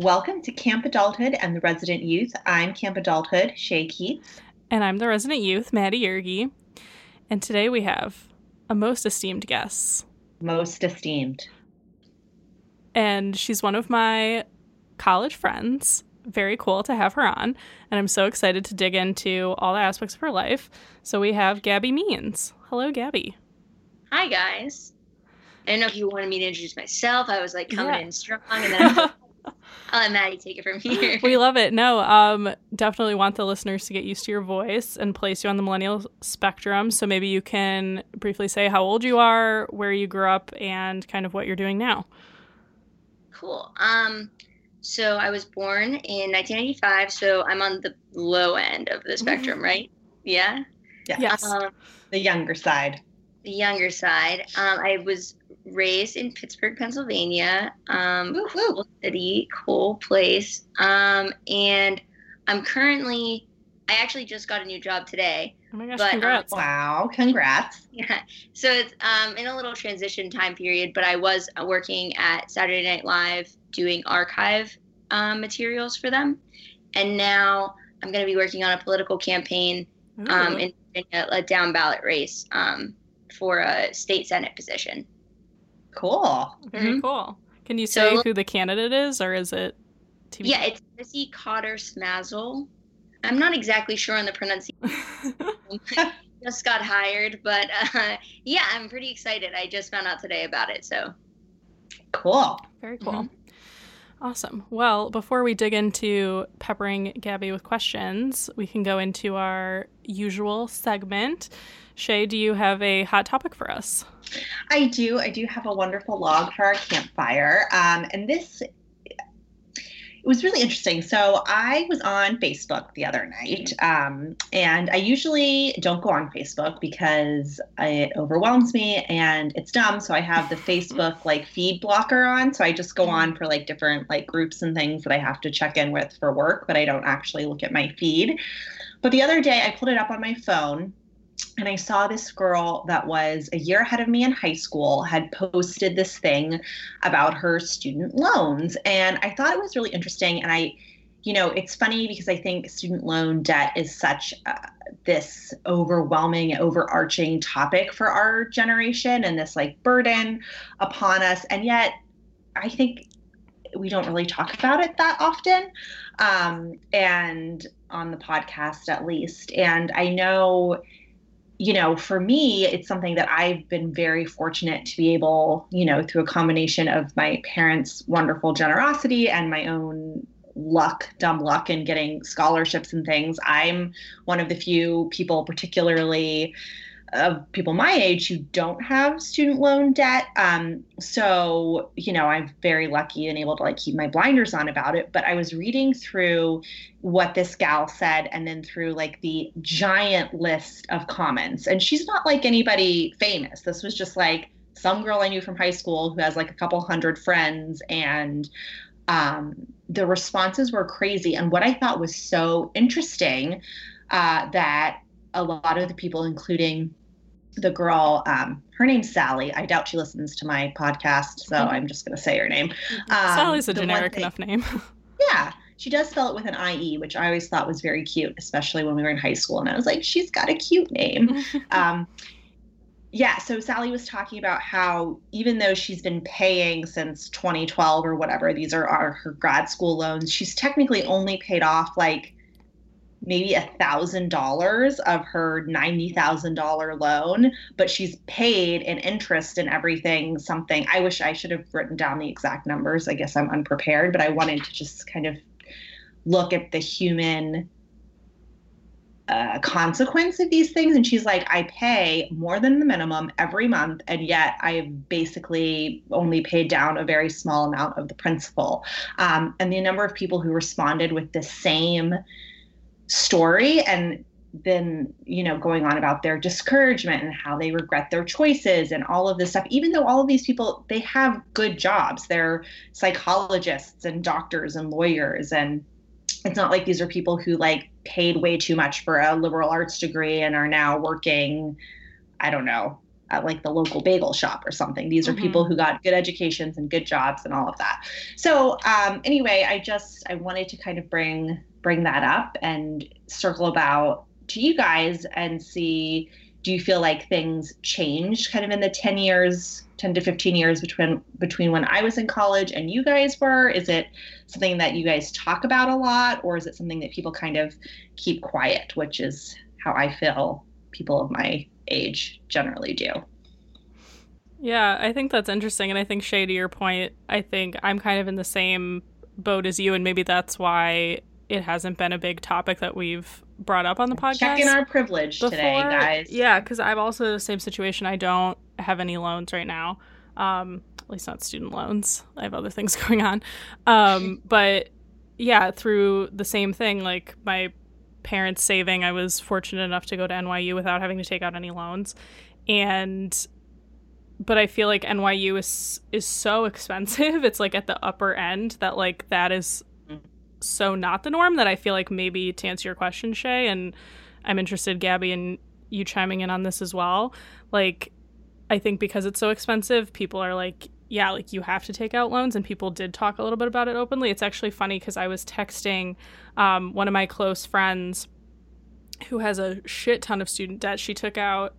Welcome to Camp Adulthood and the Resident Youth. I'm Camp Adulthood, Shay Keats. And I'm the resident youth, Maddie Yergi. And today we have a most esteemed guest. Most esteemed. And she's one of my college friends. Very cool to have her on. And I'm so excited to dig into all the aspects of her life. So we have Gabby Means. Hello, Gabby. Hi guys. I don't know if you wanted me to introduce myself. I was like coming Yeah. in strong, and then I'll let Maddie take it from here. we love it. No, um, definitely want the listeners to get used to your voice and place you on the millennial spectrum. So maybe you can briefly say how old you are, where you grew up, and kind of what you're doing now. cool. Um, so I was born in 1995, so I'm on the low end of the spectrum, right? Yeah. Yes. Um, The younger side. the younger side. Um, I was raised in Pittsburgh, Pennsylvania. Um, Woo, woo. cool city, cool place. Um, and I'm currently. I actually just got a new job today. oh my gosh, but, um, congrats. Wow, congrats. Yeah. So it's um, in a little transition time period, but I was working at Saturday Night Live doing archive um, materials for them. And now I'm going to be working on a political campaign um, in Virginia, a down ballot race um, for a state senate position. Cool. Very Mhm. cool. Can you So- say who the candidate is, or is it TV? Yeah, it's Missy Cotter Smasal. I'm not exactly sure on the pronunciation. just got hired, but uh, yeah, I'm pretty excited. I just found out today about it. So Cool. Very cool. Awesome. Well, before we dig into peppering Gabby with questions, we can go into our usual segment. Shay, do you have a hot topic for us? I do. I do have a wonderful log for our campfire. Um, and this it was really interesting. So I was on Facebook the other night, um, and I usually don't go on Facebook because it overwhelms me and it's dumb. So I have the Facebook like feed blocker on. So I just go on for like different like groups and things that I have to check in with for work, but I don't actually look at my feed. But the other day I pulled it up on my phone and I saw this girl that was a year ahead of me in high school had posted this thing about her student loans. And I thought it was really interesting. And I, you know, it's funny because I think student loan debt is such uh, this overwhelming, overarching topic for our generation and this like burden upon us. And yet, I think we don't really talk about it that often. Um, and on the podcast, at least. And I know you know, for me, it's something that I've been very fortunate to be able, you know, through a combination of my parents' wonderful generosity and my own luck, dumb luck in getting scholarships and things. I'm one of the few people, particularly of people my age, who don't have student loan debt. Um, so, you know, I'm very lucky and able to like keep my blinders on about it. But I was reading through what this gal said and then through like the giant list of comments. And she's not like anybody famous. This was just like some girl I knew from high school who has like a couple hundred friends and um, the responses were crazy. And what I thought was so interesting uh, that a lot of the people, including the girl, um, her name's Sally. I doubt she listens to my podcast, so I'm just going to say her name. Um, Sally's a generic thing- enough name. yeah, she does spell it with an IE, which I always thought was very cute, especially when we were in high school. And I was like, she's got a cute name. um, yeah, so Sally was talking about how even though she's been paying since 2012 or whatever, these are, are her grad school loans, she's technically only paid off like maybe a thousand dollars of her ninety thousand dollar loan, but she's paid in interest and everything something. I wish I should have written down the exact numbers. I guess I'm unprepared, but I wanted to just kind of look at the human uh, consequence of these things. And she's like, I pay more than the minimum every month, and yet I've basically only paid down a very small amount of the principal. Um, and the number of people who responded with the same story and then you know going on about their discouragement and how they regret their choices and all of this stuff. Even though all of these people they have good jobs. They're psychologists and doctors and lawyers. And it's not like these are people who like paid way too much for a liberal arts degree and are now working i don't know at like the local bagel shop or something. These are mm-hmm. people who got good educations and good jobs and all of that. So um, anyway i just i wanted to kind of bring bring that up and circle about to you guys and see do you feel like things changed kind of in the 10 years 10 to 15 years between between when i was in college and you guys were? Is it something that you guys talk about a lot or is it something that people kind of keep quiet which is how i feel people of my age generally do? Yeah i think that's interesting and i think shay to your point i think i'm kind of in the same boat as you and maybe that's why it hasn't been a big topic that we've brought up on the podcast. Checking our privilege before. today, guys. Yeah, because I'm also the same situation. I don't have any loans right now. Um, at least not student loans. I have other things going on. Um, but yeah, through the same thing, like my parents saving, I was fortunate enough to go to NYU without having to take out any loans. And but I feel like NYU is is so expensive. It's like at the upper end that like that is so not the norm that I feel like maybe to answer your question, Shay, and I'm interested, Gabby, in you chiming in on this as well. Like, I think because it's so expensive, people are like, yeah, like you have to take out loans, and people did talk a little bit about it openly. It's actually funny because I was texting um, one of my close friends who has a shit ton of student debt. She took out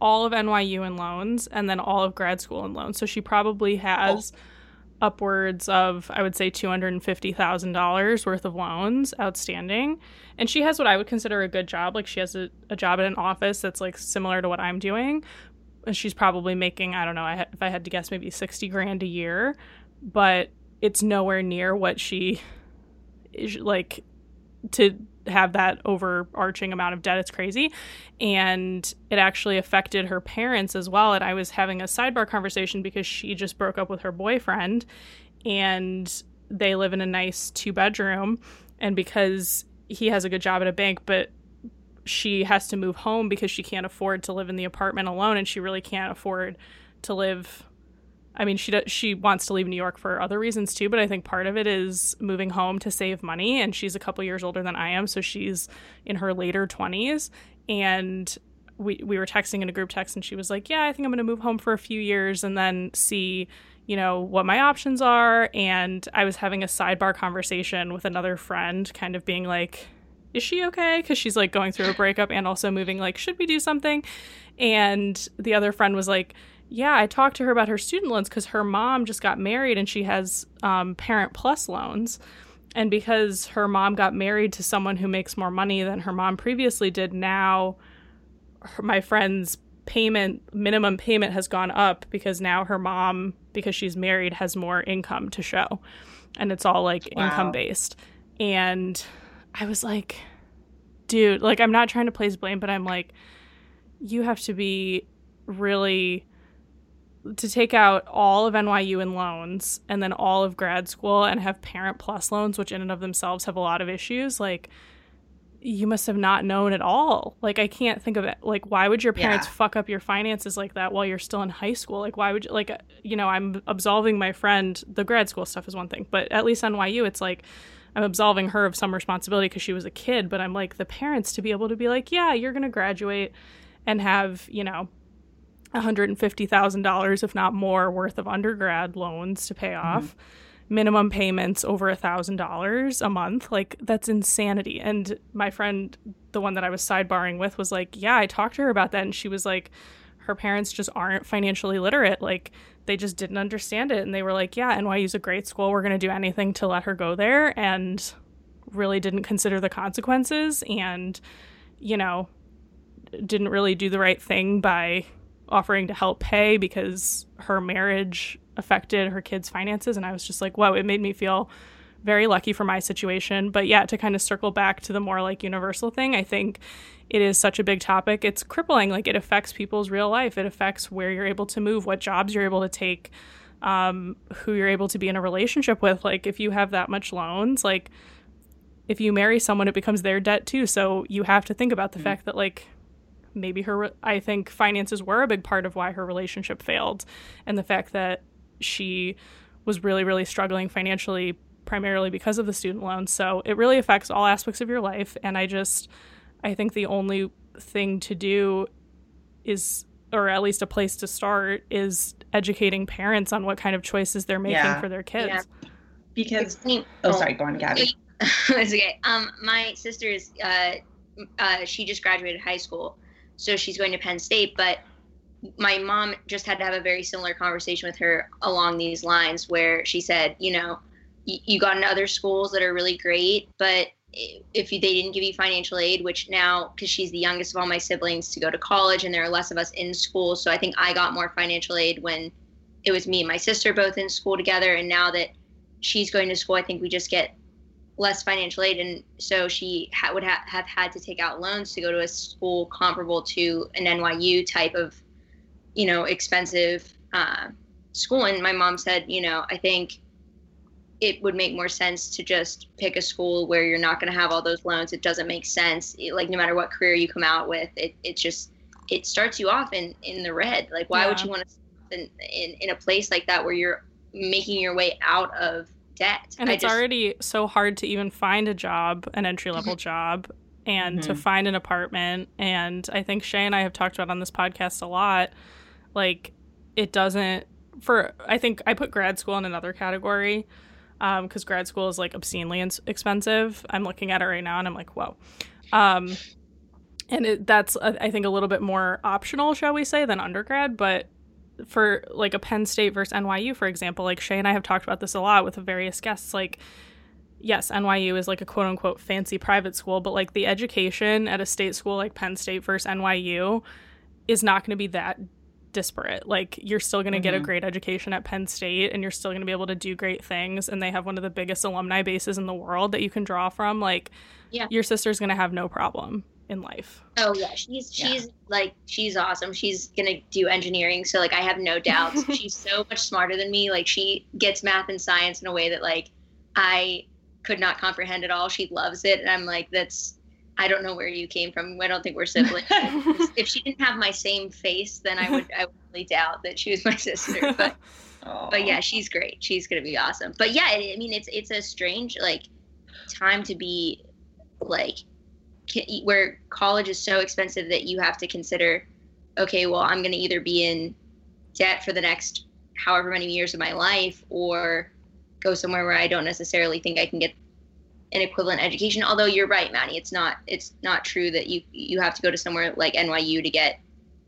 all of NYU in loans and then all of grad school in loans. So she probably has. Oh upwards of I would say two hundred and fifty thousand dollars worth of loans outstanding, and she has what I would consider a good job. Like she has a, a job at an office that's like similar to what I'm doing, and she's probably making I don't know if I had to guess maybe sixty grand a year, but it's nowhere near what she is like to have that overarching amount of debt. It's crazy. And it actually affected her parents as well. And I was having a sidebar conversation because she just broke up with her boyfriend and they live in a nice two bedroom. And because he has a good job at a bank, but she has to move home because she can't afford to live in the apartment alone and she really can't afford to live I mean, she does, she wants to leave New York for other reasons too, but I think part of it is moving home to save money. And she's a couple years older than I am, so she's in her later twenties. And we we were texting in a group text, and she was like, "Yeah, I think I'm going to move home for a few years and then see." You know, what my options are. And I was having a sidebar conversation with another friend, kind of being like, is she okay? Because she's like going through a breakup and also moving, like, should we do something? And the other friend was like, yeah, I talked to her about her student loans because her mom just got married and she has um, Parent Plus loans. And because her mom got married to someone who makes more money than her mom previously did, now her, my friend's payment, minimum payment has gone up because now her mom, because she's married, has more income to show. And it's all like wow. income based. And I was like, dude, like, I'm not trying to place blame, but I'm like, you have to be really to take out all of NYU in loans and then all of grad school and have parent plus loans, which in and of themselves have a lot of issues, like you must have not known at all. Like I can't think of it. Like why would your parents yeah. fuck up your finances like that while you're still in high school? Like why would you like you know, I'm absolving my friend. The grad school stuff is one thing, but at least NYU it's like I'm absolving her of some responsibility because she was a kid, but I'm like the parents to be able to be like, "Yeah, you're going to graduate and have, you know, $150,000, if not more, worth of undergrad loans to pay off. Mm-hmm. Minimum payments over a $1,000 a month. Like, that's insanity. And my friend, the one that I was sidebarring with, was like, Yeah, I talked to her about that. And she was like, Her parents just aren't financially literate. Like, they just didn't understand it. And they were like, Yeah, NYU's a great school. We're going to do anything to let her go there. And really didn't consider the consequences. And, you know, didn't really do the right thing by offering to help pay because her marriage affected her kids' finances. And I was just like, wow, it made me feel very lucky for my situation. But yeah, to kind of circle back to the more like universal thing, I think it is such a big topic. It's crippling. Like it affects people's real life. It affects where you're able to move, what jobs you're able to take, um, who you're able to be in a relationship with. Like if you have that much loans, like if you marry someone, it becomes their debt too. So you have to think about the mm-hmm. fact that like maybe her i think finances were a big part of why her relationship failed. And the fact that she was really really struggling financially primarily because of the student loan. so it really affects all aspects of your life. And i just i think the only thing to do is or at least a place to start is educating parents on what kind of choices they're making yeah. for their kids. Yeah. because oh sorry go on gabby. It's okay. Um my sister is uh uh, she just graduated high school so she's going to Penn State. But my mom just had to have a very similar conversation with her along these lines, where she said, you know, you got into other schools that are really great, but if they didn't give you financial aid, which now, because she's the youngest of all my siblings to go to college and there are less of us in school, so I think I got more financial aid when it was me and my sister both in school together. And now that she's going to school, I think we just get less financial aid, and so she ha- would ha- have had to take out loans to go to a school comparable to an NYU type of, you know, expensive uh, school. And my mom said, you know, I think it would make more sense to just pick a school where you're not going to have all those loans. It doesn't make sense. It, like no matter what career you come out with, it it just it starts you off in in the red. Like why yeah. would you want to in, in in a place like that where you're making your way out of debt. And I it's just... already so hard to even find a job, an entry level mm-hmm. job, and mm-hmm. to find an apartment. And I think Shay and I have talked about on this podcast a lot. Like, it doesn't, for, I think I put grad school in another category because um, grad school is like obscenely ins- expensive. I'm looking at it right now and I'm like, whoa. Um, and it, that's, uh, I think, a little bit more optional, shall we say, than undergrad. But for like a Penn State versus NYU, for example, like Shay and I have talked about this a lot with various guests. Like, yes, NYU is like a quote unquote fancy private school, but like the education at a state school like Penn State versus NYU is not going to be that disparate. Like, you're still going to mm-hmm. get a mm-hmm. great education at Penn State and you're still going to be able to do great things. And they have one of the biggest alumni bases in the world that you can draw from. Like, yeah. your sister's going to have no problem in life. Oh yeah, she's she's yeah. like she's awesome. She's gonna do engineering, so like I have no doubts. she's so much smarter than me. Like she gets math and science in a way that like I could not comprehend at all. She loves it, and I'm like, that's I don't know where you came from. I don't think we're siblings. if she didn't have my same face, then I would I would really doubt that she was my sister. But but yeah, she's great. She's gonna be awesome. But yeah, I mean, it's it's a strange like time to be like where college is so expensive that you have to consider okay well i'm going to either be in debt for the next however many years of my life or go somewhere where i don't necessarily think i can get an equivalent education. Although you're right maddie it's not it's not true that you you have to go to somewhere like nyu to get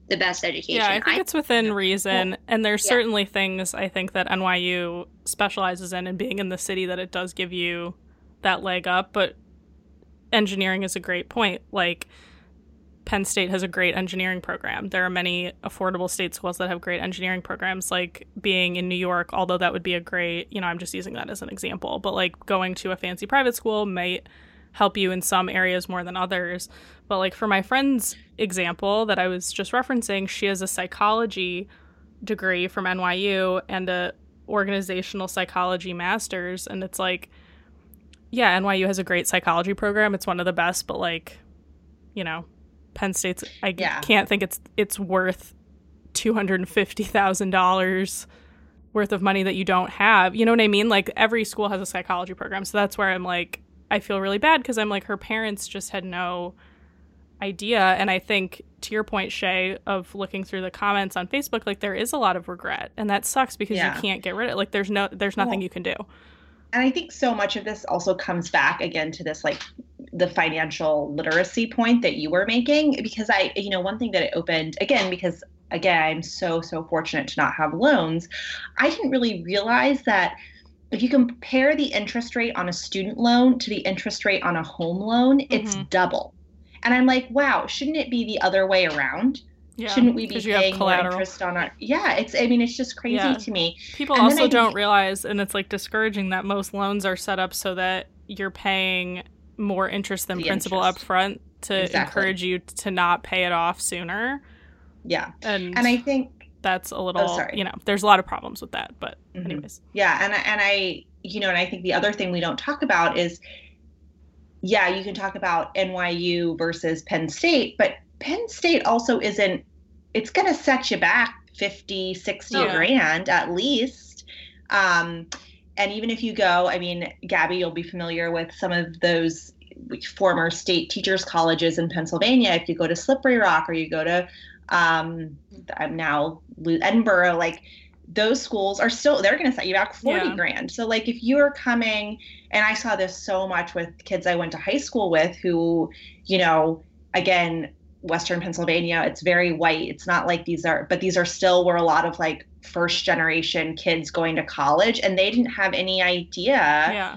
the best education yeah i think I, it's within reason well, and there's yeah. certainly things i think that nyu specializes in and being in the city that it does give you that leg up but engineering is a great point. Like Penn State has a great engineering program. There are many affordable state schools that have great engineering programs, like being in New York, although that would be a great, you know, I'm just using that as an example. But like going to a fancy private school might help you in some areas more than others. But like for my friend's example that I was just referencing, she has a psychology degree from NYU and a organizational psychology master's and it's like yeah, NYU has a great psychology program. It's one of the best, but like, you know, Penn State's I yeah. can't think it's it's worth two hundred and fifty thousand dollars worth of money that you don't have. You know what I mean? Like every school has a psychology program, so that's where I'm like, I feel really bad because I'm like her parents just had no idea, and I think to your point, Shay, of looking through the comments on Facebook, like there is a lot of regret, and that sucks because yeah. you can't get rid of it. Like there's no there's nothing you can do and I think so much of this also comes back again to this like the financial literacy point that you were making because I you know one thing that it opened again because again I'm so so fortunate to not have loans I didn't really realize that if you compare the interest rate on a student loan to the interest rate on a home loan mm-hmm. it's double and I'm like wow shouldn't it be the other way around Yeah, Shouldn't we be paying more interest on our? Yeah, it's. I mean, it's just crazy Yeah. to me. People And also don't think- realize, and it's like discouraging that most loans are set up so that you're paying more interest than The principal interest. up front to Exactly. encourage you to not pay it off sooner. Yeah, And, and I think that's a little, Oh, sorry. you know, there's a lot of problems with that. But, Mhm. anyways, Yeah, and I- and I, you know, and I think the other thing we don't talk about is, yeah, you can talk about NYU versus Penn State, but Penn State also isn't. It's going to set you back 50, 60 Yeah. grand at least. Um, and even if you go, I mean, Gabby, you'll be familiar with some of those former state teachers colleges in Pennsylvania. If you go to Slippery Rock or you go to, um, I'm now Edinboro, like those schools are still they're going to set you back 40 Yeah. grand so like if you're coming and i saw this so much with kids i went to high school with who you know again western pennsylvania it's very white it's not like these are but these are still were a lot of like first generation kids going to college and they didn't have any idea yeah.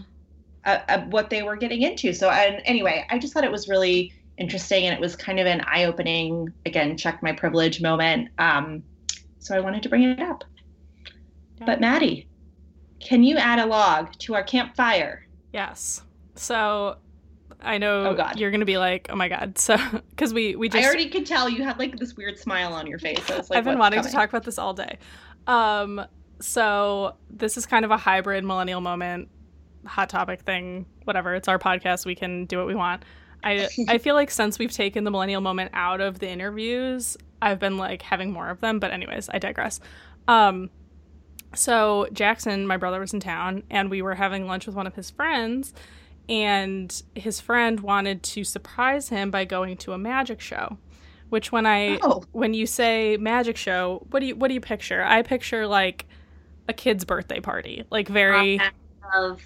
uh, uh, what they were getting into. So, and anyway, I just thought it was really interesting, and it was kind of an eye-opening, again, check my privilege moment. Um, so I wanted to bring it up. Yeah. But Maddie, can you add a log to our campfire? Yes. So I know Oh, you're going to be like, oh my God. So, because we, we just, I already could tell you had like this weird smile on your face. I was like, I've been "What's wanting to talk about this all day. Um, so this is kind of a hybrid millennial moment, hot topic thing, whatever. It's our podcast. We can do what we want. I I feel like since we've taken the millennial moment out of the interviews, I've been like having more of them. But anyways, I digress. Um, so Jackson, my brother, was in town, and we were having lunch with one of his friends, and his friend wanted to surprise him by going to a magic show. Which when I Oh, when you say magic show, what do you what do you picture? I picture like a kid's birthday party, like very Top hat of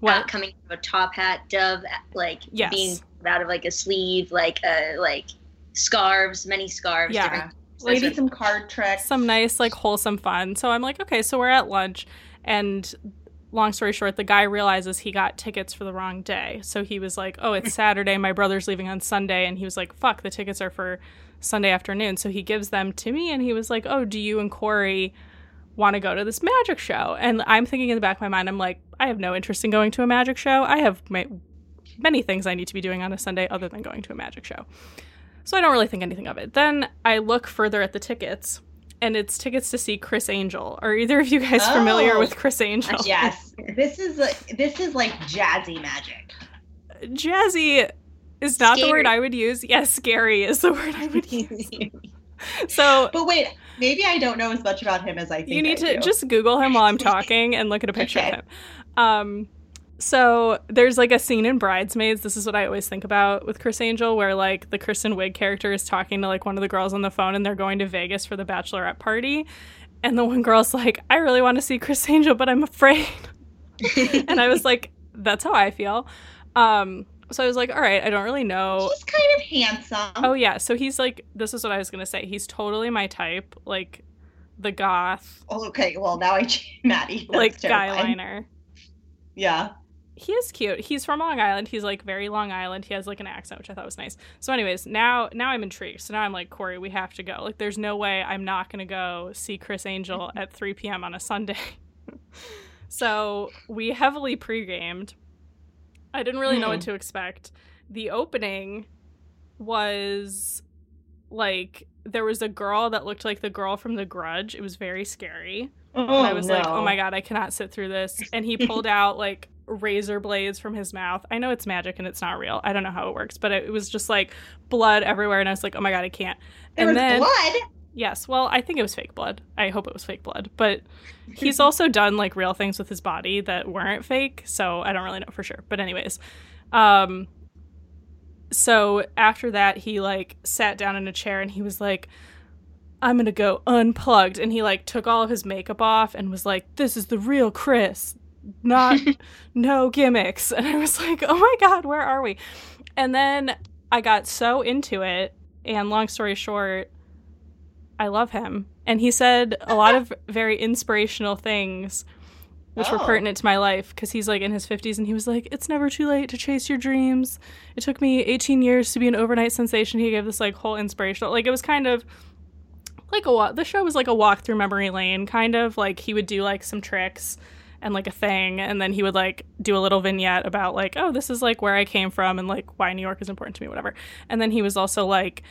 what? uh, coming from a top hat, dove, like Yes. being out of like a sleeve, like uh, like scarves, many scarves. Yeah. different- maybe some card tricks. some nice like wholesome fun. So I'm like, okay, so we're at lunch and long story short, the guy realizes he got tickets for the wrong day. So he was like, "Oh, it's Saturday, my brother's leaving on Sunday." And he was like, "Fuck, the tickets are for Sunday afternoon." So he gives them to me and he was like, "Oh, do you and Corey want to go to this magic show?" And I'm thinking in the back of my mind, I'm like, "I have no interest in going to a magic show. I have ma- many things I need to be doing on a Sunday other than going to a magic show." So I don't really think anything of it. Then I look further at the tickets, and it's tickets to see Criss Angel. Are either of you guys familiar Oh. with Criss Angel? yes, this is like this is like jazzy magic. Jazzy is not the word I would use. Yes, scary is the word I would use. So But wait, maybe I don't know as much about him as I think. you need I to do. just Google him while I'm talking and look at a picture Okay. of him. Um, so there's like a scene in Bridesmaids. This is what I always think about with Criss Angel, where like the Kristen Wiig character is talking to like one of the girls on the phone, and they're going to Vegas for the bachelorette party, and the one girl's like, "I really want to see Criss Angel, but I'm afraid." and I was like, "That's how I feel." Um, so I was like, "All right, I don't really know." He's kind of handsome. Oh yeah, so he's like, this is what I was gonna say. He's totally my type, like the goth, Oh, okay. Well, now I change Maddie. Like guy liner. Yeah. He is cute. He's from Long Island. He's like very Long Island. He has like an accent, which I thought was nice. So, anyways, now now I'm intrigued. So now I'm like, Corey, we have to go. Like, there's no way I'm not gonna go see Criss Angel at 3 p.m. on a Sunday. so we heavily pre-gamed. I didn't really know what Mm. to expect. The opening was like there was a girl that looked like the girl from The Grudge. It was very scary. Oh, And I was like, oh my god, I cannot sit through this. And he pulled out like razor blades from his mouth. I know it's magic and it's not real. I don't know how it works, but it, was just like blood everywhere. And I was like, oh my god, I can't. There and was then, blood. yes, well, I think it was fake blood. I hope it was fake blood. But he's also done like real things with his body that weren't fake. So I don't really know for sure. But, anyways, um, so after that, he like sat down in a chair and he was like, I'm gonna go unplugged. And he like took all of his makeup off and was like, This is the real Criss, not no gimmicks. And I was like, Oh my God, where are we? And then I got so into it. And long story short, I love him. And he said a lot of very inspirational things which were Oh. pertinent to my life because he's like in his 50s and he was like it's never too late to chase your dreams it took me 18 years to be an overnight sensation he gave this like whole inspirational like it was kind of like a wa- the show was like a walk through memory lane kind of like he would do like some tricks and like a thing and then he would like do a little vignette about like oh this is like where i came from and like why new york is important to me whatever and then he was also like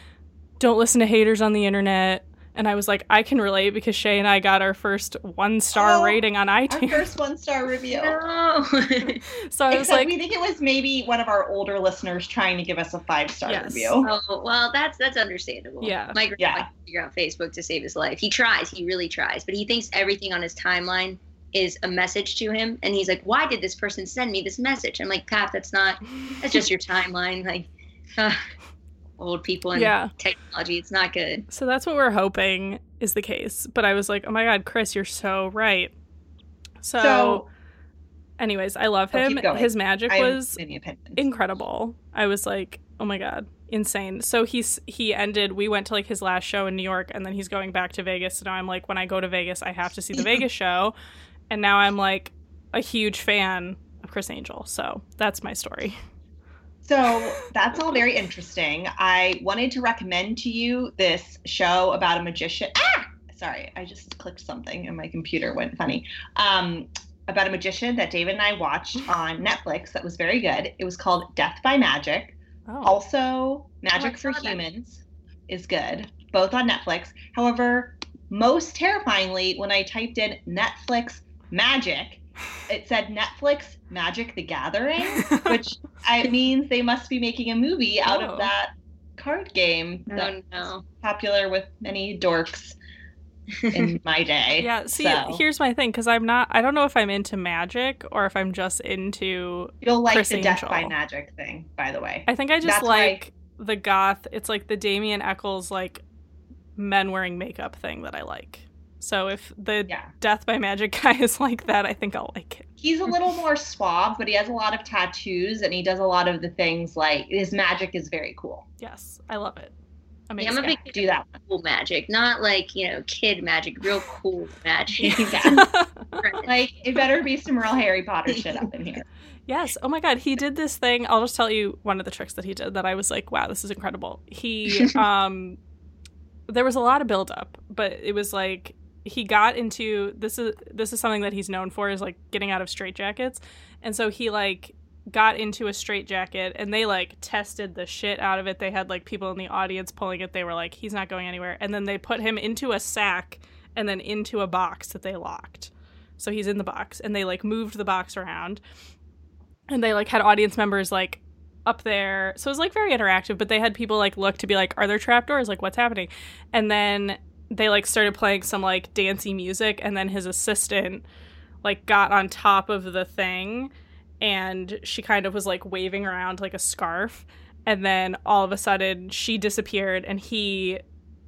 don't listen to haters on the internet and i was like i can relate because shay and i got our first one star Oh, rating on iTunes. Our itunes first one star review. No. so i was like we think it was maybe one of our older listeners trying to give us a five star Yes. review. oh well, that's that's understandable. Yeah. my grandpa Yeah. yeah. figure out Facebook to save his life. He tries, he really tries, but he thinks everything on his timeline is a message to him, and he's like, "Why did this person send me this message?" I'm like, "Pat, that's not. That's just your timeline. Like, uh, old people and Yeah. technology. It's not good." So that's what we're hoping is the case. But I was like, oh my God, Criss, you're so right. So, So- anyways, I love Oh, him. His magic I was incredible. I was like, oh my God, insane. So he's he ended, we went to like his last show in New York and then he's going back to Vegas. So now I'm like, when I go to Vegas, I have to see the Vegas show. And now I'm like a huge fan of Criss Angel. So that's my story. So that's all very interesting. I wanted to recommend to you this show about a magician. Ah, sorry, I just clicked something and my computer went funny. Um, about a magician that David and I watched on Netflix that was very good. It was called Death by Magic. Oh, Also, Magic I for. Humans is good, both on Netflix. However, most terrifyingly, when I typed in Netflix Magic, it said Netflix Magic the Gathering, which I means they must be making a movie out Oh. of that card game Oh no. popular with many dorks in my day. yeah, see, So, here's my thing because I'm not, I don't know if I'm into magic or if I'm just into you'll like Chris the Death by Magic thing, by the way. I think I just That's why- like the goth. It's like the Damien Echols like men wearing makeup thing that I like. So if the Yeah. Death by Magic guy is like that, I think I'll like it. He's a little more suave, but he has a lot of tattoos and he does a lot of the things like his magic is very cool. Yes, I love it. Yeah, Amazing. I'm a big Yeah, do that. cool magic, not like you know kid magic, real cool magic. Like it better be some real Harry Potter shit up in here. yes. Oh my God, he did this thing. I'll just tell you one of the tricks that he did that I was like, wow, this is incredible. He um, there was a lot of buildup, but it was like he got into this is this is something that he's known for is like getting out of straitjackets, and so he like got into a straitjacket and they like tested the shit out of it. They had like people in the audience pulling it. They were like, he's not going anywhere, and then they put him into a sack and then into a box that they locked. So he's in the box, and they like moved the box around, and they like had audience members like up there. So it was like very interactive, but they had people like look to be like, are there trapdoors? Like, what's happening? And then they like started playing some like dancey music, and then his assistant like got on top of the thing, and she kind of was like waving around like a scarf, and then all of a sudden she disappeared, and he.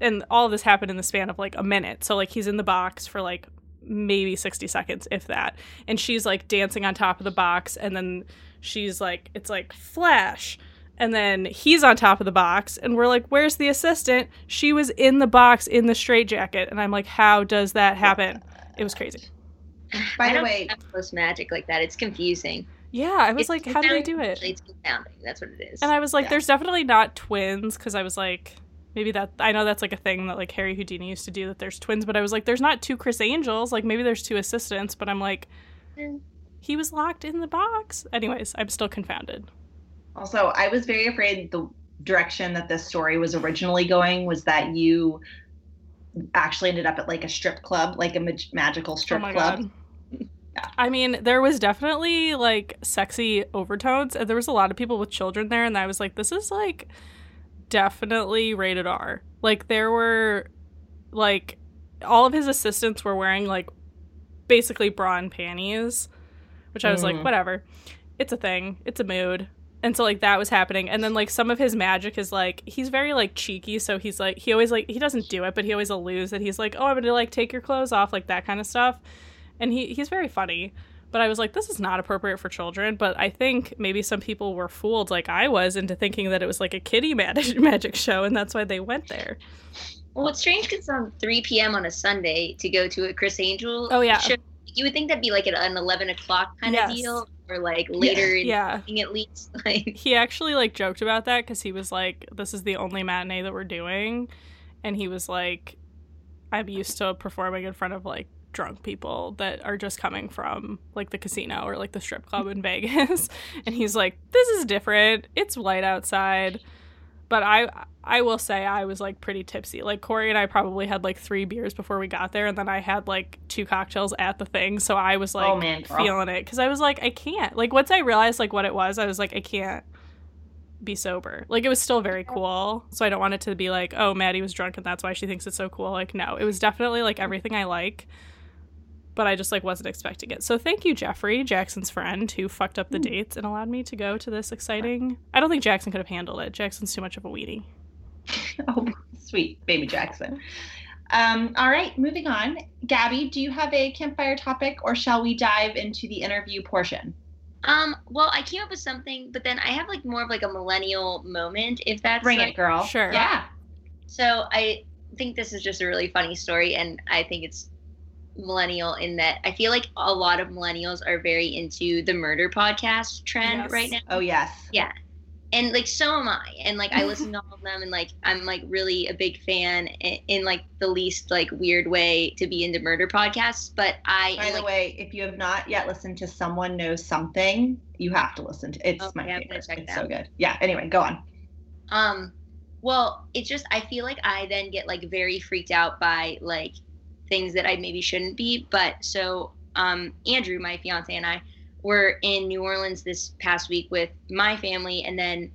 And all of this happened in the span of like a minute. So, like, he's in the box for like maybe 60 seconds, if that. And she's like dancing on top of the box, and then she's like, it's like flash. And then he's on top of the box, and we're like, where's the assistant? She was in the box in the straitjacket. And I'm like, how does that happen? It was crazy. By the way- have post magic like that. It's confusing. Yeah, I was It's like, how do they do it? It's confounding. That's what it is. And I was like, Yeah. there's definitely not twins, because I was like, maybe that, I know that's like a thing that like Harry Houdini used to do, that there's twins, but I was like, there's not two Criss Angels. Like, maybe there's two assistants, but I'm like, Mm. he was locked in the box. Anyways, I'm still confounded. Also, I was very afraid the direction that this story was originally going was that you actually ended up at like a strip club, like a mag- magical strip oh club. Yeah. I mean, there was definitely like sexy overtones, and there was a lot of people with children there, and I was like, this is like definitely rated R. Like, there were like all of his assistants were wearing like basically bra and panties, which I was like, Mm. whatever. It's a thing, it's a mood. And so like that was happening. And then like some of his magic is like he's very like cheeky, so he's like he always like he doesn't do it, but he always alludes that he's like, Oh, I'm gonna like take your clothes off, like that kind of stuff. And he he's very funny. But I was like, this is not appropriate for children. But I think maybe some people were fooled, like I was, into thinking that it was like a kiddie magic magic show, and that's why they went there. well, it's strange because it's on 3 p.m. on a Sunday to go to a Criss Angel. Oh, yeah. show. You would think that'd be like an 11 o'clock kind Yes. of deal, or like later in Yeah. the at least. Like, he actually like joked about that because he was like this is the only matinee that we're doing and he was like I'm used to performing in front of like drunk people that are just coming from like the casino or like the strip club in Vegas. and he's like, "This is different. It's light outside." But I I will say I was like pretty tipsy. Like Corey and I probably had like three beers before we got there, and then I had like two cocktails at the thing. So I was like Oh, man, feeling it because I was like, I can't. Like once I realized like what it was, I was like, I can't be sober. Like it was still very cool. So I don't want it to be like, oh, Maddie was drunk and that's why she thinks it's so cool. Like no, it was definitely like everything I like. But I just like wasn't expecting it. So thank you, Jeffrey, Jackson's friend, who fucked up the dates and allowed me to go to this exciting. I don't think Jackson could have handled it. Jackson's too much of a weenie. Oh, sweet baby Jackson. Um, all right, moving on. Gabby, do you have a campfire topic, or shall we dive into the interview portion? Um, well, I came up with something, but then I have like more of like a millennial moment, if that's Bring like, it, girl. Sure. Yeah. So I think this is just a really funny story, and I think it's millennial in that I feel like a lot of millennials are very into the murder podcast trend Yes. right now, Oh yes. Yeah. And like so am I. And like I listen to all of them, and like I'm like really a big fan in, in like the least like weird way to be into murder podcasts. But I By the like, way, if you have not yet listened to Someone Knows Something, you have to listen to It's Okay, my I'm favorite. check It's that so good. Yeah, anyway, go on. Um, well, it's just I feel like I then get like very freaked out by like things that I maybe shouldn't be. But so um, Andrew, my fiance, and I were in New Orleans this past week with my family, and then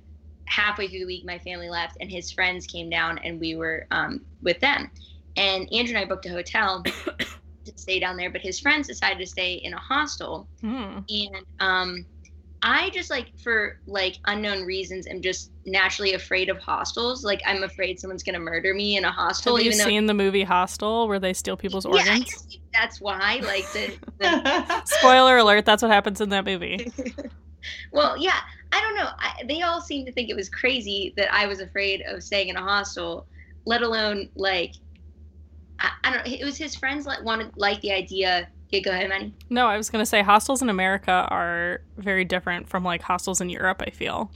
halfway through the week, my family left, and his friends came down, and we were um, with them. And Andrew and I booked a hotel to stay down there, but his friends decided to stay in a hostel Hmm. and um i just like for like unknown reasons am just naturally afraid of hostels like i'm afraid someone's gonna murder me in a hostel Have you even though seen the movie Hostel where they steal people's yeah, organs? guess that's why like the, the Spoiler alert, that's what happens in that movie. well yeah i don't know I, they all seem to think it was crazy that i was afraid of staying in a hostel let alone like i, I don't know it was his friends like wanted like the idea yeah, go ahead manny No, I was gonna say hostels in America are very different from like hostels in Europe, I feel.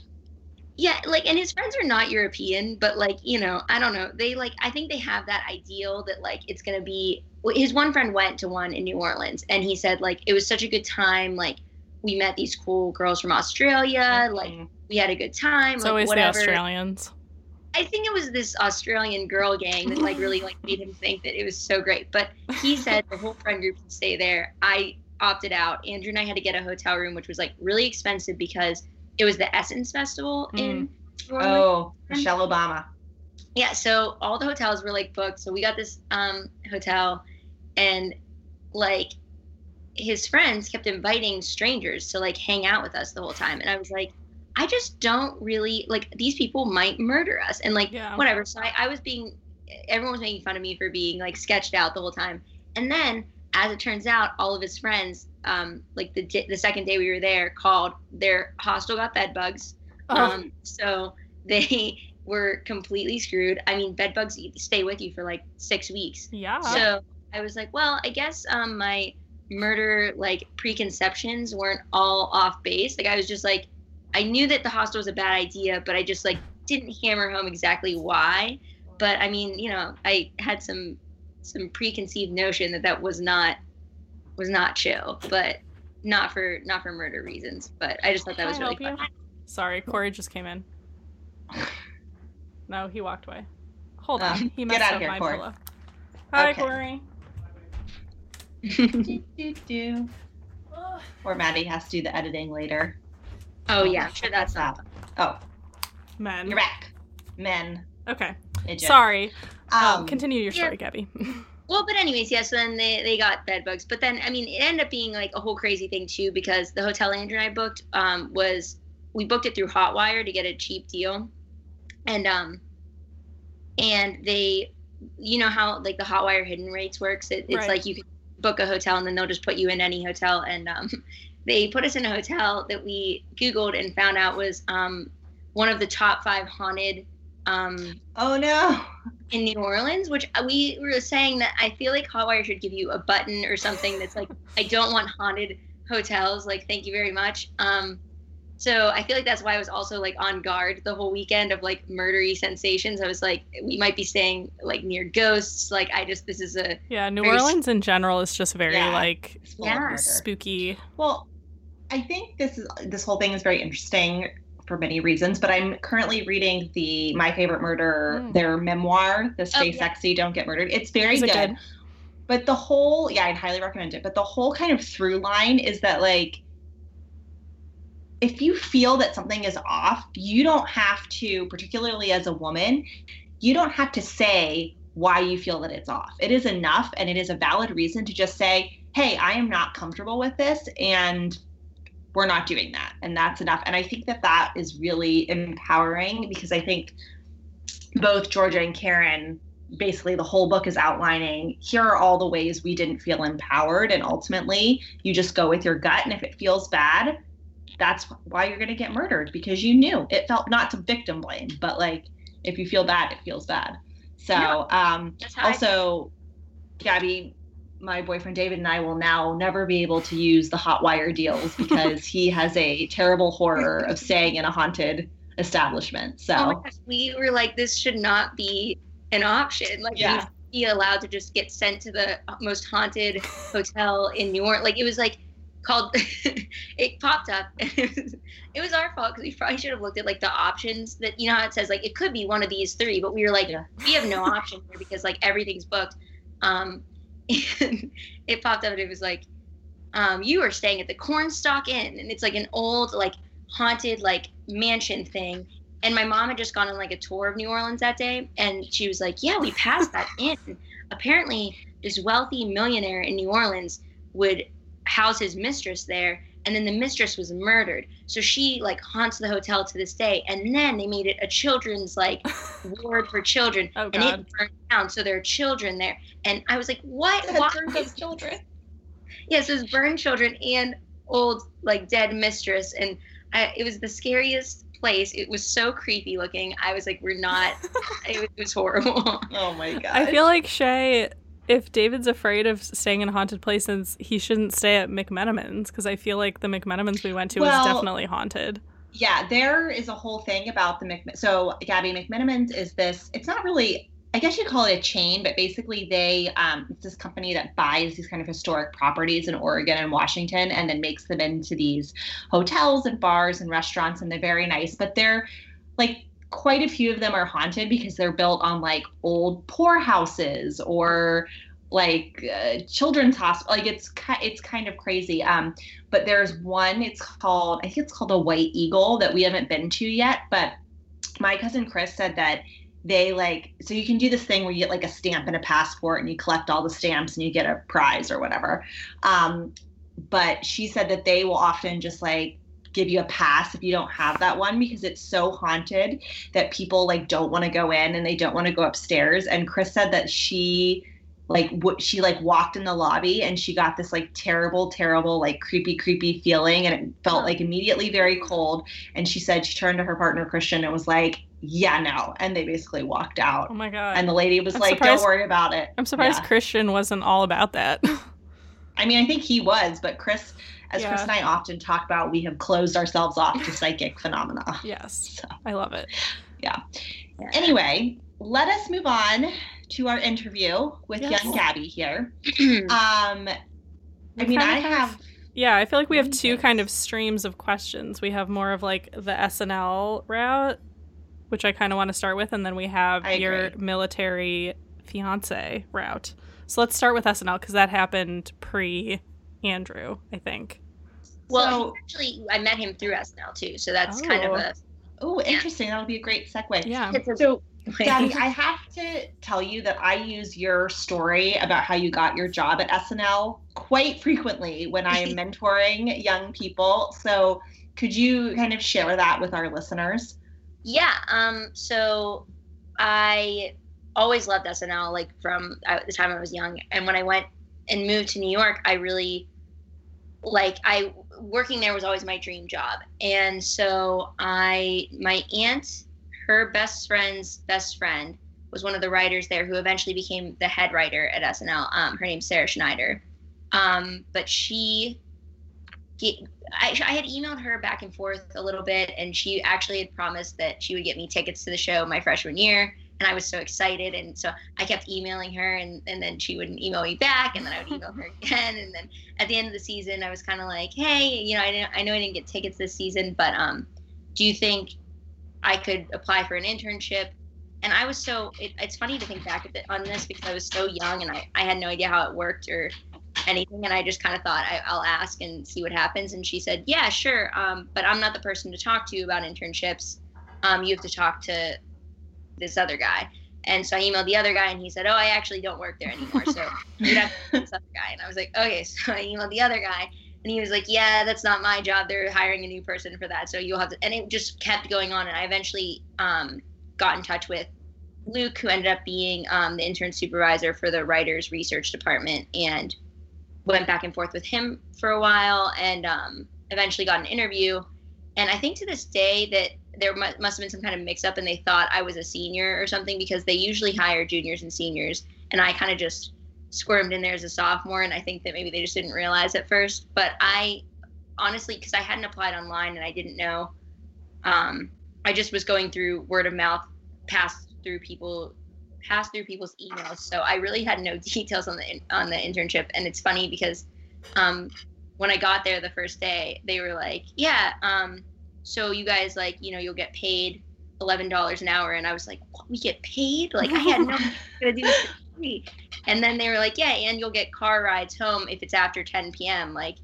Yeah, like, and his friends are not European, but like, you know, I don't know. They like, I think they have that ideal that like it's gonna be. His one friend went to one in New Orleans, and he said like it was such a good time. Like, we met these cool girls from Australia. Mm-hmm. Like, we had a good time. It's like, always whatever. the Australians. I think it was this Australian girl gang that like really like made him think that it was so great. But he said the whole friend group should stay there. I opted out. Andrew and I had to get a hotel room, which was like really expensive because it was the Essence Festival in. Orleans. oh, Michelle Obama. yeah so all the hotels were like booked so we got this um hotel and like his friends kept inviting strangers to like hang out with us the whole time and i was like i just don't really like these people might murder us and like Yeah. whatever so I, I was being everyone was making fun of me for being like sketched out the whole time and then as it turns out all of his friends um like the the second day we were there called their hostel got bed bugs Oh, um, so they were completely screwed. I mean, bed bugs stay with you for like six weeks. yeah. So I was like, well, I guess um, my murder like preconceptions weren't all off base. Like I was just like, I knew that the hostel was a bad idea, but I just like didn't hammer home exactly why. But I mean, you know, I had some some preconceived notion that that was not was not chill, but not for not for murder reasons. But I just thought that was really fun. Sorry, Corey just came in. No, he walked away. Hold on. He get messed out up here, my Corey. pillow. Hi, Okay. Corey. do, do, do. Or Maddie has to do the editing later. Oh yeah, I'm sure that's not. Oh, Men. you're back. Men. Okay. Sorry. Um, Um, continue your story, Gabby. Well, but anyways, yeah. So then they they got bed bugs, but then I mean, it ended up being like a whole crazy thing too because the hotel Andrew and I booked um, was we booked it through Hotwire to get a cheap deal, and um, and they, you know how like the Hotwire hidden rates works. It, it's Right. like you can book a hotel and then they'll just put you in any hotel, and um, they put us in a hotel that we Googled and found out was um, one of the top five haunted um, oh no. in New Orleans, which we were saying that I feel like Hotwire should give you a button or something that's like, I don't want haunted hotels. Like, thank you very much. Um, so I feel like that's why I was also like on guard the whole weekend of like murdery sensations. I was like, we might be staying like near ghosts. Like I just this is a Yeah, New Very- Orleans in general is just very Yeah. like It's full of Yeah. spooky. Well, I think this is this whole thing is very interesting for many reasons, but I'm currently reading the My Favorite Murder, Mm. their memoir, The Stay Oh, yeah. Sexy, Don't Get Murdered. It's very good. good? But the whole, yeah, I'd highly recommend it. But the whole kind of through line is that like if you feel that something is off, you don't have to, particularly as a woman, you don't have to say why you feel that it's off. It is enough and it is a valid reason to just say, hey, I am not comfortable with this and we're not doing that. And that's enough. And I think that that is really empowering because I think both Georgia and Karen basically the whole book is outlining here are all the ways we didn't feel empowered and ultimately you just go with your gut and if it feels bad that's why you're going to get murdered because you knew it felt not to victim blame but like if you feel bad it feels bad so Yeah. um I also gabby my boyfriend david and i will now never be able to use the Hotwire deals because he has a terrible horror of staying in a haunted establishment so Oh gosh, we were like, this should not be an option. Like, Yeah. be allowed to just get sent to the most haunted hotel in New York. Like, it was like called. it popped up, it was, it was our fault because we probably should have looked at like the options that you know how it says like it could be one of these three, but we were like, Yeah. we have no option here because like everything's booked. Um, and it popped up, and it was like, um, you are staying at the Cornstalk Inn, and it's like an old like haunted like mansion thing. And my mom had just gone on like a tour of New Orleans that day, and she was like, "Yeah, we passed that inn. Apparently, this wealthy millionaire in New Orleans would house his mistress there, and then the mistress was murdered. So she like haunts the hotel to this day. And then they made it a children's like ward for children, Oh and god. it burned down. So there are children there. And I was like, what? That Why? burned those children. Yes, it was burned children and old like dead mistress, and I, it was the scariest place. It was so creepy looking. I was like, we're not. it, was, it was horrible. Oh my god. I feel like Shay, if David's afraid of staying in haunted places, he shouldn't stay at McMenamins because I feel like the McMenamins we went to Well- was definitely haunted. yeah, there is a whole thing about the Mc. So Gabby McMenamins is this. It's not really. I guess you'd call it a chain, but basically they um, it's this company that buys these kind of historic properties in Oregon and Washington, and then makes them into these hotels and bars and restaurants, and they're very nice. But they're like quite a few of them are haunted because they're built on like old poorhouses or like uh, children's hospital. Like it's it's kind of crazy. Um, but there's one. It's called I think it's called a White Eagle that we haven't been to yet. But my cousin Chris said that they like so you can do this thing where you get like a stamp and a passport and you collect all the stamps and you get a prize or whatever. Um, but she said that they will often just like give you a pass if you don't have that one because it's so haunted that people like don't want to go in and they don't want to go upstairs and chris said that she like what she like walked in the lobby and she got this like terrible terrible like creepy creepy feeling and it felt like immediately very cold and she said she turned to her partner christian and was like yeah no and they basically walked out Oh my god. and the lady was I'm like don't worry about it I'm surprised Yeah. Christian wasn't all about that. i mean i think he was but chris as Yeah. chris and i often talk about we have closed ourselves off to psychic phenomena yes. So. I love it. Yeah. Anyway let us move on to our interview with Yes. young gabby here um I mean, I have. Yeah, I feel like we have two kind of streams of questions. We have more of like the SNL route, which I kind of want to start with, and then we have I your agree. military fiance route. So let's start with SNL because that happened pre Andrew, I think. well, so- actually, I met him through SNL too, so that's kind of Oh. a. Oh, interesting. That'll be a great segue. Yeah. So, Gabby, I have to tell you that I use your story about how you got your job at SNL quite frequently when I am mentoring young people. So, could you kind of share that with our listeners? Yeah. Um. So I always loved SNL, like from uh, the time I was young, and when I went and moved to New York, I really like I working there was always my dream job, and so I my aunt, her best friend's best friend was one of the writers there who eventually became the head writer at SNL. Um, her name's Sarah Schneider. Um, but she I, I had emailed her back and forth a little bit, and she actually had promised that she would get me tickets to the show my freshman year. And I was so excited. And so I kept emailing her, and, and then she wouldn't email me back, and then I would email her again. And then at the end of the season, I was kind of like, hey, you know, I, didn't, I know I didn't get tickets this season, but um, do you think I could apply for an internship? And I was so, it, it's funny to think back on this because I was so young and I, I had no idea how it worked or anything and i just kind of thought I, will ask and see what happens and she said yeah sure um, but i'm not the person to talk to about internships um, you have to talk to this other guy. And so i emailed the other guy and he said oh i actually don't work there anymore so you have to this other guy. And i was like okay. So i emailed the other guy and he was like yeah that's not my job. They're hiring a new person for that so you'll have to and it just kept going on. And i eventually um, got in touch with luke who ended up being um, the intern supervisor for the writers research department and went back and forth with him for a while and um, eventually got an interview. And I think to this day that there must have been some kind of mix up and they thought I was a senior or something because they usually hire juniors and seniors. And I kind of just squirmed in there as a sophomore. And I think that maybe they just didn't realize at first. But I honestly, because I hadn't applied online and I didn't know, um, I just was going through word of mouth, passed through people pass through people's emails. So I really had no details on the on the internship, and it's funny because um, when I got there the first day, they were like, "Yeah, um, so you guys like you know you'll get paid eleven dollars an hour," and I was like, "What? We get paid? Like I had no gonna do this for free." And then they were like, "Yeah, and you'll get car rides home if it's after 10 p.m. Like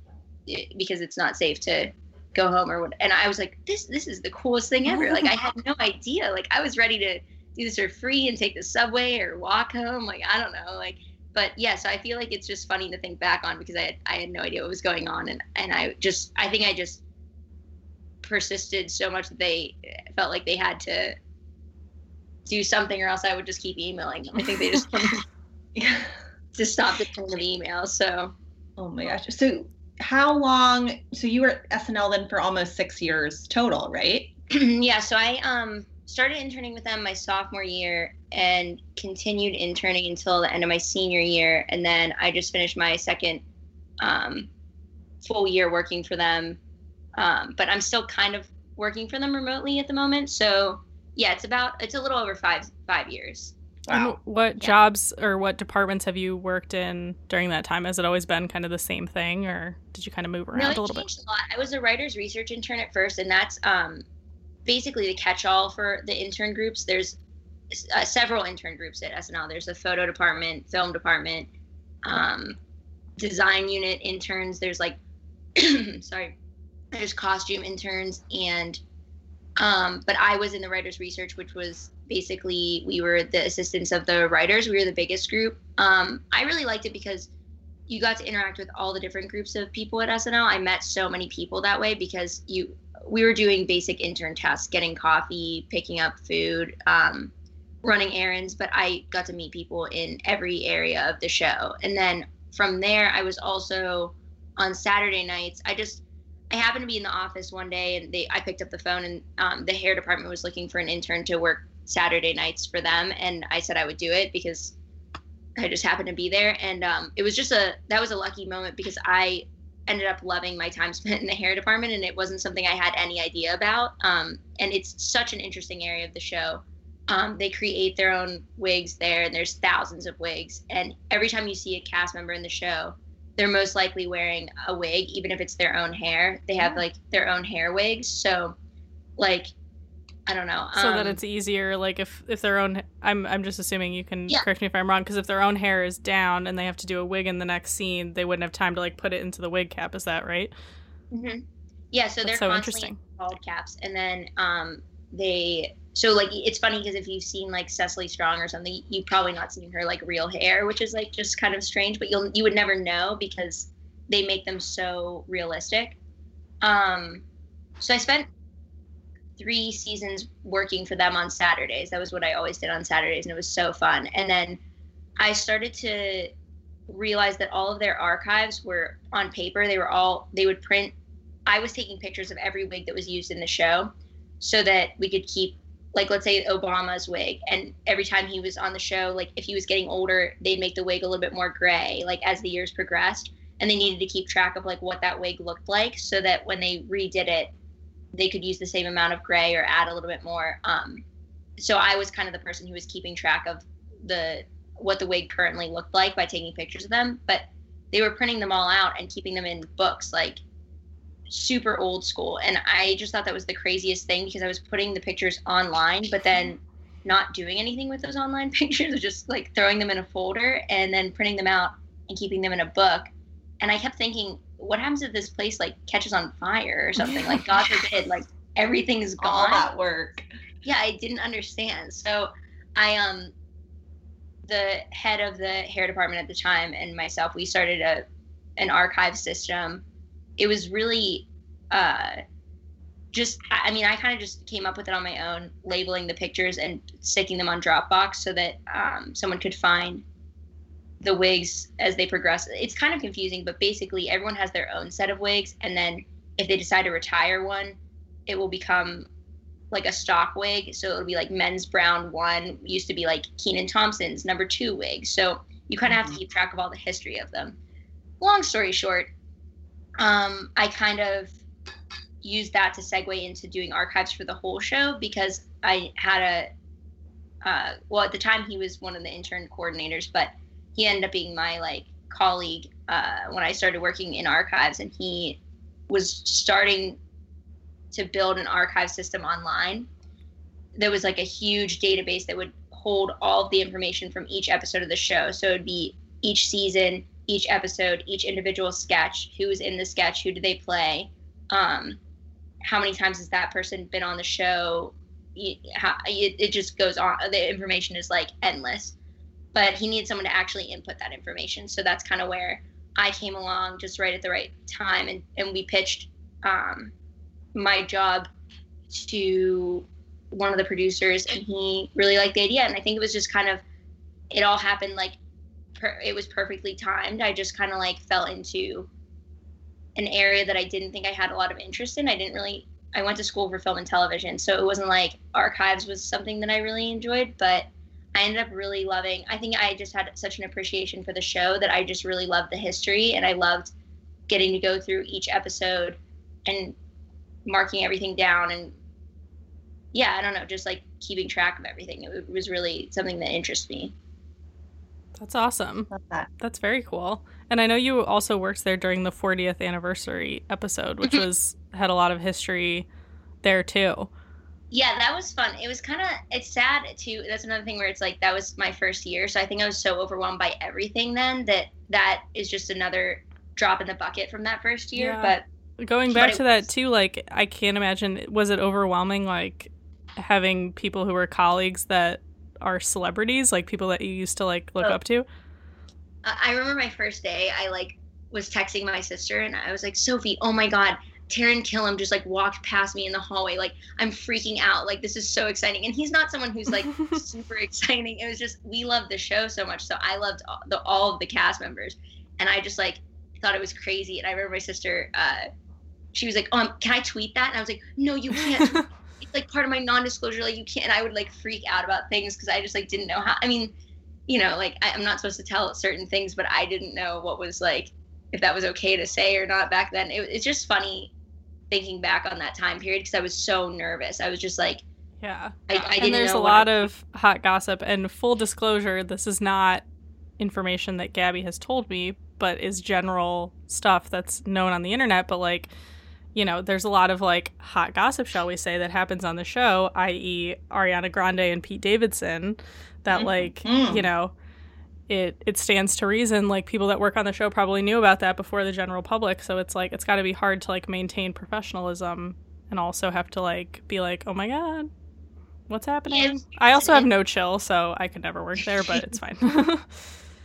because it's not safe to." go home or what and i was like this this is the coolest thing ever like i had no idea like i was ready to do this for free and take the subway or walk home. Like I don't know, like. But yeah, so I feel like it's just funny to think back on because I had, I had no idea what was going on, and and I just I think I just persisted so much that they felt like they had to do something or else I would just keep emailing them. I think they just to stop the train of emails. So. Oh my gosh. So how long? So you were at SNL then for almost six years total, right? yeah. So I um started interning with them my sophomore year and continued interning until the end of my senior year. And then I just finished my second um, full year working for them. Um, but I'm still kind of working for them remotely at the moment. So yeah, it's about it's a little over five five years. Wow. And what yeah. jobs or what departments have you worked in during that time? Has it always been kind of the same thing, or did you kind of move around no, a little bit? A lot. I was a writer's research intern at first, and that's um, basically the catch-all for the intern groups. There's uh, several intern groups at SNL. There's a photo department, film department, um, design unit interns. There's like, sorry, there's costume interns, and um, but I was in the writers' research, which was basically we were the assistants of the writers. We were the biggest group. Um, I really liked it because you got to interact with all the different groups of people at SNL. I met so many people that way because you we were doing basic intern tasks, getting coffee, picking up food, um, running errands, but I got to meet people in every area of the show. And then from there, I was also on Saturday nights. I just I happened to be in the office one day, and they I picked up the phone, and um, the hair department was looking for an intern to work Saturday nights for them, and I said I would do it because I just happened to be there, and um, it was just a that was a lucky moment because I ended up loving my time spent in the hair department and it wasn't something i had any idea about. Um, and it's such an interesting area of the show. Um, they create their own wigs there and there's thousands of wigs. And every time you see a cast member in the show they're most likely wearing a wig even if it's their own hair they have like their own hair wigs so like I don't know. So um, that it's easier, like if if their own, I'm I'm just assuming you can yeah. correct me if I'm wrong, because if their own hair is down and they have to do a wig in the next scene, they wouldn't have time to like put it into the wig cap. Is that right? Mm-hmm. Yeah. So That's they're so constantly bald caps, and then um they so like it's funny because if you've seen like Cecily Strong or something, you've probably not seen her like real hair, which is like just kind of strange, but you'll you would never know because they make them so realistic. Um, so I spent three seasons working for them on Saturdays. That was what I always did on Saturdays, and it was so fun. And then I started to realize that all of their archives were on paper. They were all they would print. I was taking pictures of every wig that was used in the show, so that we could keep like let's say Obama's wig, and every time he was on the show, like if he was getting older, they'd make the wig a little bit more gray, like as the years progressed. and they needed to keep track of like what that wig looked like so that when they redid it they could use the same amount of gray or add a little bit more um, so i was kind of the person who was keeping track of the what the wig currently looked like by taking pictures of them but they were printing them all out and keeping them in books like super old school. And i just thought that was the craziest thing because i was putting the pictures online but then not doing anything with those online pictures just like throwing them in a folder and then printing them out and keeping them in a book. And i kept thinking what happens if this place like catches on fire or something? Like god forbid like everything's gone all that work. Yeah i didn't understand. So i um the head of the hair department at the time and myself we started a an archive system it was really uh, just i mean i kind of just came up with it on my own labeling the pictures and sticking them on dropbox so that um, someone could find the wigs as they progress. It's kind of confusing but basically everyone has their own set of wigs and then if they decide to retire one it will become like a stock wig. So it'll be like men's brown one used to be like kenan thompson's number two wig. So you kind of have to keep track of all the history of them. Long story short um, I kind of used that to segue into doing archives for the whole show because I had a, uh, well, at the time he was one of the intern coordinators, but he ended up being my like colleague uh, when I started working in archives, and he was starting to build an archive system online. There was like a huge database that would hold all of the information from each episode of the show. So it would be each season, each episode, each individual sketch, who was in the sketch, who do they play, um, how many times has that person been on the show? It, it just goes on. The information is like endless, but he needs someone to actually input that information. So that's kind of where I came along just right at the right time, and and we pitched um, my job to one of the producers, and he really liked the idea. And I think it was just kind of it all happened like per- it was perfectly timed. I just kind of like fell into an area that I didn't think I had a lot of interest in. I didn't really I went to school for film and television, so it wasn't like archives was something that I really enjoyed, but I ended up really loving. I think I just had such an appreciation for the show that I just really loved the history and I loved getting to go through each episode and marking everything down and yeah, I don't know, just like keeping track of everything. It was really something that interests me. That's awesome. That. That's very cool. And I know you also worked there during the 40th anniversary episode, which Mm-hmm. was had a lot of history there too. Yeah, that was fun. It was kind of it's sad too. That's another thing where it's like that was my first year, so I think I was so overwhelmed by everything then that that is just another drop in the bucket from that first year. Yeah. But Going back it to that was- too, like I can't imagine was it overwhelming like having people who were colleagues that are celebrities, like people that you used to like look Oh. up to? I remember my first day. I like was texting my sister and I was like, Sophie, oh my god, Taran Killam just like walked past me in the hallway. Like I'm freaking out. Like this is so exciting. And he's not someone who's like super exciting. It was just we loved the show so much. So I loved all, the all of the cast members, and I just like thought it was crazy. And I remember my sister, uh, she was like, "Um, can I tweet that?" And I was like, "No, you can't. like part of my non-disclosure. Like you can't." And I would like freak out about things because I just like didn't know how. I mean, you know, like I, I'm not supposed to tell certain things, but I didn't know what was like if that was okay to say or not back then. It, it's just funny thinking back on that time period because I was so nervous. I was just like, Yeah. I, I didn't and there's a lot of hot gossip and full disclosure this is not information that gabby has told me but is general stuff that's known on the internet but like you know there's a lot of like hot gossip shall we say that happens on the show i.e ariana grande and pete davidson that Mhm. like Mm. you know it it stands to reason like people that work on the show probably knew about that before the general public so it's like it's got to be hard to like maintain professionalism and also have to like be like oh my god what's happening Yes. i also have no chill so i could never work there but it's fine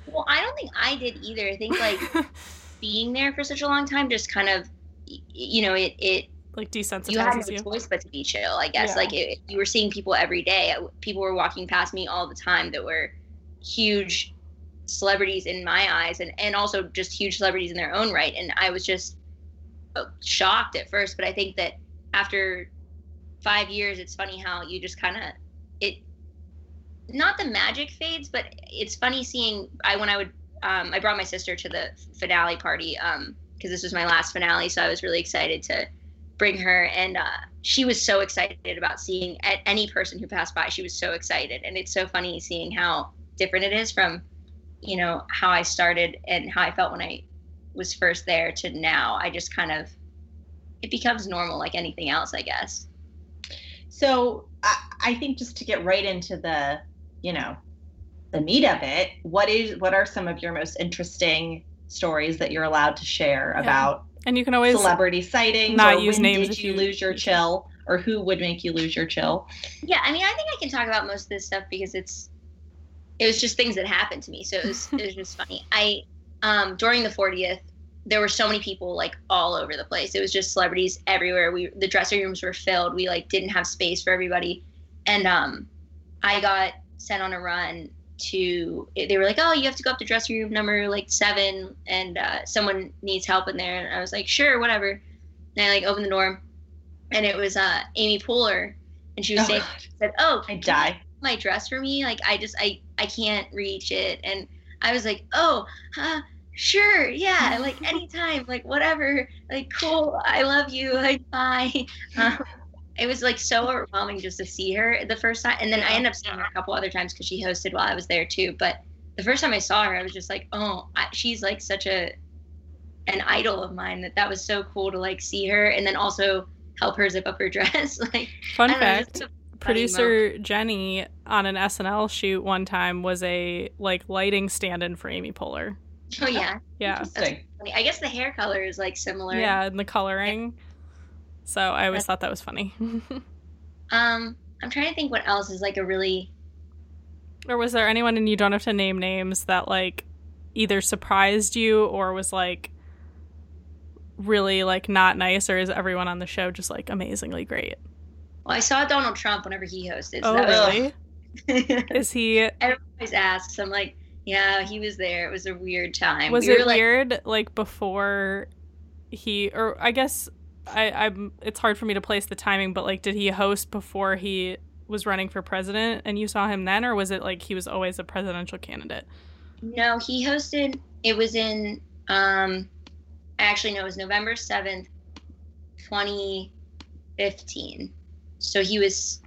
well, I don't think I did either. I think like being there for such a long time just kind of, you know, it it like you had no desensitizes you choice but to be chill. I guess Yeah. like it, you were seeing people every day. People were walking past me all the time that were huge celebrities in my eyes, and and also just huge celebrities in their own right. And I was just uh, shocked at first, but I think that after five years, it's funny how you just kind of it. Not the magic fades, but it's funny seeing. I when I would um, I brought my sister to the finale party because this was my last finale, so I was really excited to bring her. And uh, she was so excited about seeing any person who passed by. She was so excited, and it's so funny seeing how different it is from, you know, how I started and how I felt when I was first there to now. I just kind of it becomes normal like anything else, I guess. So I, I think just to get right into the, you know, the meat of it, what is what are some of your most interesting stories that you're allowed to share yeah. about and you can always celebrity sightings not use names did you, you lose your chill or who would make you lose your chill yeah i mean i think i can talk about most of this stuff because it's it was just things that happened to me so it was, it was just funny i um during the 40th there were so many people like all over the place. It was just celebrities everywhere. We the dressing rooms were filled. We like didn't have space for everybody. And um I got sent on a run to they were like, "Oh, you have to go up to dressing room number like 7 and uh, someone needs help in there." And I was like, "Sure, whatever." And I like opened the door and it was uh Amy Poehler and she was oh, saying said, "Oh, I die." My dress for me, like I just I I can't reach it and I was like, "Oh, huh, sure, yeah, like anytime, like whatever, like cool, I love you, like bye. Um, it was like so overwhelming just to see her the first time, and then I ended up seeing her a couple other times because she hosted while I was there too. But the first time I saw her, I was just like, oh, I, she's like such a an idol of mine that that was so cool to like see her, and then also help her zip up her dress. like fun fact. Know, producer moment. Jenny on an SNL shoot one time was a like lighting stand-in for Amy Poehler. Oh yeah. Yeah. I guess the hair color is like similar. Yeah, and the coloring. So I always thought that was funny. um, I'm trying to think what else is like a really. Or was there anyone, and you don't have to name names, that like either surprised you or was like really like not nice, or is everyone on the show just like amazingly great? Well, I saw Donald Trump whenever he hosted. So oh, really? is he? Everyone always asks. I'm like, yeah, he was there. It was a weird time. Was we it like... weird like before he or I guess I I'm it's hard for me to place the timing, but like did he host before he was running for president and you saw him then or was it like he was always a presidential candidate? No, he hosted it was in um actually no, it was November 7th, 2015. So he was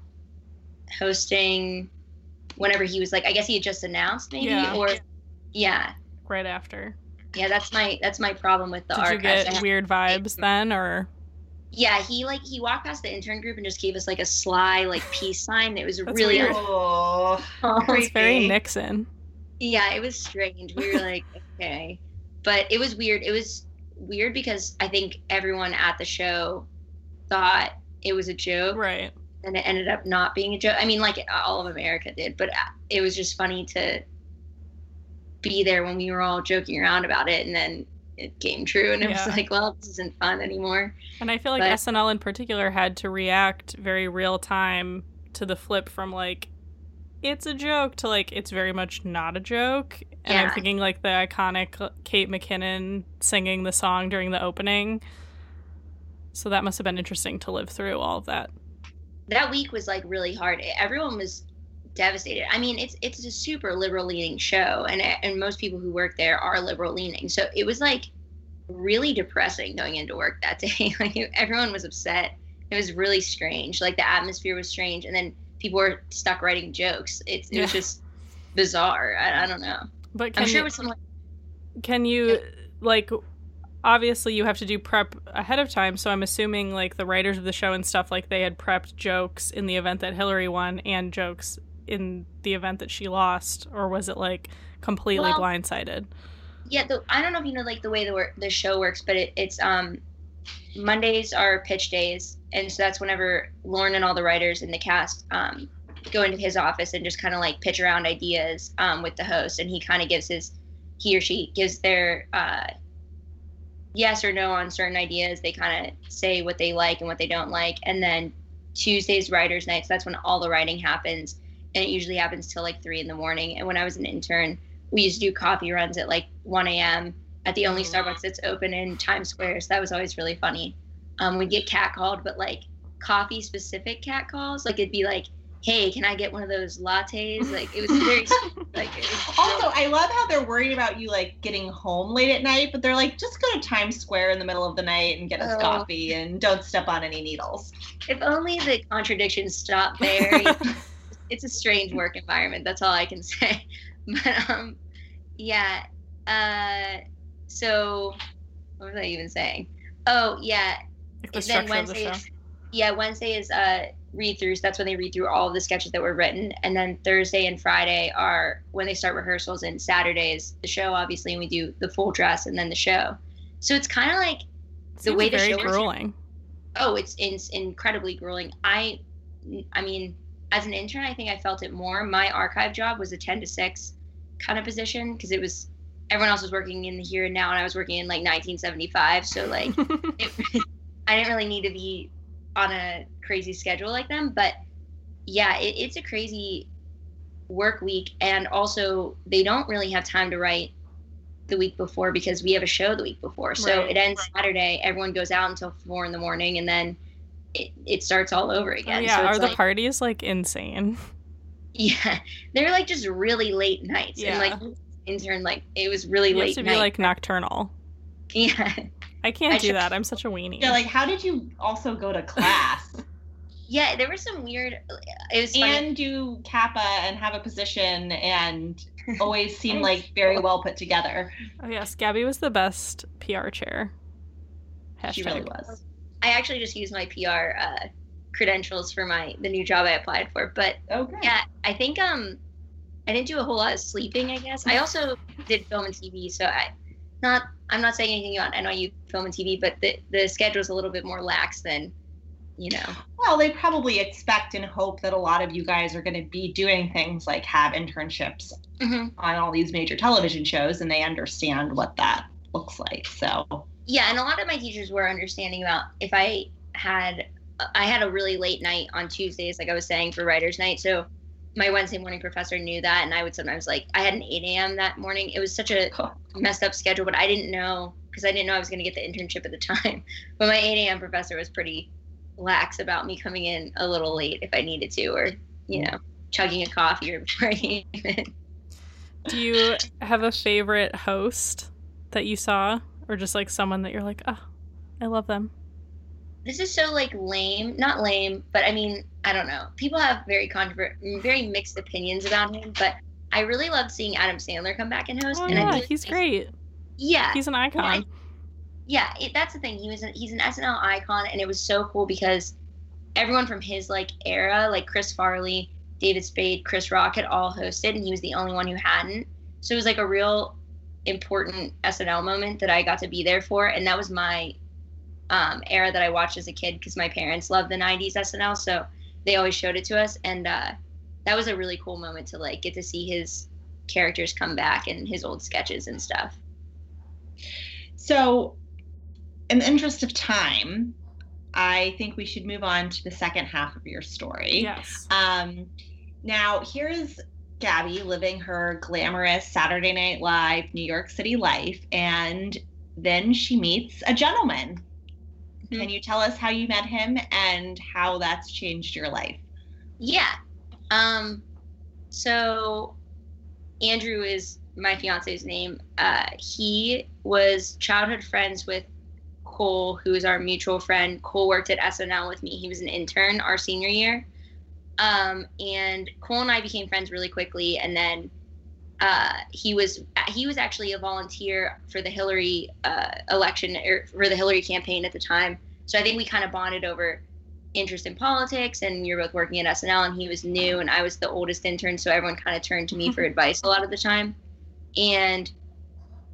hosting whenever he was like, I guess he had just announced maybe, yeah. or yeah, right after. Yeah, that's my that's my problem with the Did archives. you get weird vibes then, or? Yeah, he like he walked past the intern group and just gave us like a sly like peace sign. It was really weird. Oh, it's very Nixon. Yeah, it was strange. We were like, okay, but it was weird. It was weird because I think everyone at the show thought it was a joke. Right and it ended up not being a joke. I mean, like all of America did, but uh, it was just funny to be there when we were all joking around about it, and then it came true, and it yeah. was like, well, this isn't fun anymore. And I feel like but, SNL in particular had to react very real time to the flip from like it's a joke to like it's very much not a joke. And yeah. I'm thinking like the iconic Kate McKinnon singing the song during the opening. So that must have been interesting to live through all of that that week was like really hard. Everyone was devastated. I mean, it's it's a super liberal leaning show, and and most people who work there are liberal leaning. So it was like really depressing going into work that day. like everyone was upset. It was really strange. Like the atmosphere was strange, and then people were stuck writing jokes. It's it yeah. was just bizarre. I, I don't know. But I'm sure you, it was. Can you like obviously you have to do prep ahead of time so i'm assuming like the writers of the show and stuff like they had prepped jokes in the event that hillary won and jokes in the event that she lost or was it like completely well, blindsided yeah the, i don't know if you know like the way the, work, the show works but it, it's um mondays are pitch days and so that's whenever Lorne and all the writers in the cast um, go into his office and just kind of like pitch around ideas um, with the host and he kind of gives his he or she gives their uh, yes or no on certain ideas. They kind of say what they like and what they don't like. And then Tuesdays, writers' nights, that's when all the writing happens. And it usually happens till like three in the morning. And when I was an intern, we used to do coffee runs at like 1 a.m. at the only Starbucks that's open in Times Square. So that was always really funny. Um, we'd get catcalled, but like coffee specific cat calls. Like it'd be like, hey, can I get one of those lattes? Like it was very like. It was Also, I love how they're worried about you like getting home late at night, but they're like, just go to Times Square in the middle of the night and get us Oh. coffee and don't step on any needles. if only the contradictions stopped there. It's a strange work environment. That's all I can say. But um, yeah. Uh, so what was I even saying? Oh yeah. Like the then of the show. is yeah Wednesday is uh read throughs. That's when they read through all of the sketches that were written, and then Thursday and Friday are when they start rehearsals, and Saturday is the show, obviously, and we do the full dress and then the show. So it's kind of like Seems way the very show works- grueling. oh it's, it's incredibly grueling i i mean as an intern i think i felt it more my archive job was a 10 to 6 kind of position because it was everyone else was working in the here and now and i was working in like 1975 so like it, i didn't really need to be on a crazy schedule like them but yeah it, it's a crazy work week and also they don't really have time to write the week before because we have a show the week before so Right. it ends saturday everyone goes out until four in the morning and then it, it starts all over Oh, again yeah, so are it's the like, parties like insane? yeah they're like just really late nights Yeah. and like intern like it was really You have late to be night like nocturnal. yeah I can't I do should- that. I'm such a weenie. Yeah, like how did you also go to class yeah there was some weird it was funny. and do Kappa and have a position and always seem like very well put together? oh yes, Gabby was the best PR chair. Hashtag. She really was. I actually just used my PR uh, credentials for my the new job I applied for. But Okay. yeah, I think um I didn't do a whole lot of sleeping. I guess I also did film and TV, so I not I'm not saying anything about NYU film and TV, but the the schedule is a little bit more lax than you know. Well, they probably expect and hope that a lot of you guys are going to be doing things like have internships hmm on all these major television shows and they understand what that looks like. So, Yeah, and a lot of my teachers were understanding about if I had I had a really late night on Tuesdays, like I was saying for writers' night. So my Wednesday morning professor knew that, and I would sometimes like I had an 8 a.m. that morning. It was such a messed up schedule, but I didn't know because I didn't know I was going to get the internship at the time. But my 8 a.m. professor was pretty lax about me coming in a little late if I needed to, or you mm. know, chugging a coffee or before I came in. Do you have a favorite host that you saw, or just like someone that you're like, oh, I love them? this is so like lame not lame but i mean i don't know people have very controvert very mixed opinions about him but i really love seeing adam sandler come back and host Oh and I yeah, like he's great. yeah He's an icon. yeah it, that's the thing he was a, he's an snl icon and it was so cool because everyone from his like era like chris farley david spade chris rock had all hosted and he was the only one who hadn't so it was like a real important snl moment that i got to be there for and that was my um, era that i watched as a kid because my parents loved the 90s snl so they always showed it to us and uh, that was a really cool moment to like get to see his characters come back and his old sketches and stuff so in the interest of time, I think we should move on to the second half of your story. Yes. Um, now, here is Gabby living her glamorous Saturday Night Live New York City life, and then she meets a gentleman. Mhm. Can you tell us how you met him and how that's changed your life? Yeah. Um so Andrew is my fiance's name. Uh he was childhood friends with Cole, who is our mutual friend. Cole worked at SNL with me. He was an intern our senior year. Um and Cole and I became friends really quickly and then uh, he was he was actually a volunteer for the Hillary uh, election or for the Hillary campaign at the time. So I think we kind of bonded over interest in politics and you're both working at SNL and he was new and I was the oldest intern so everyone kind of turned to me for advice a lot of the time and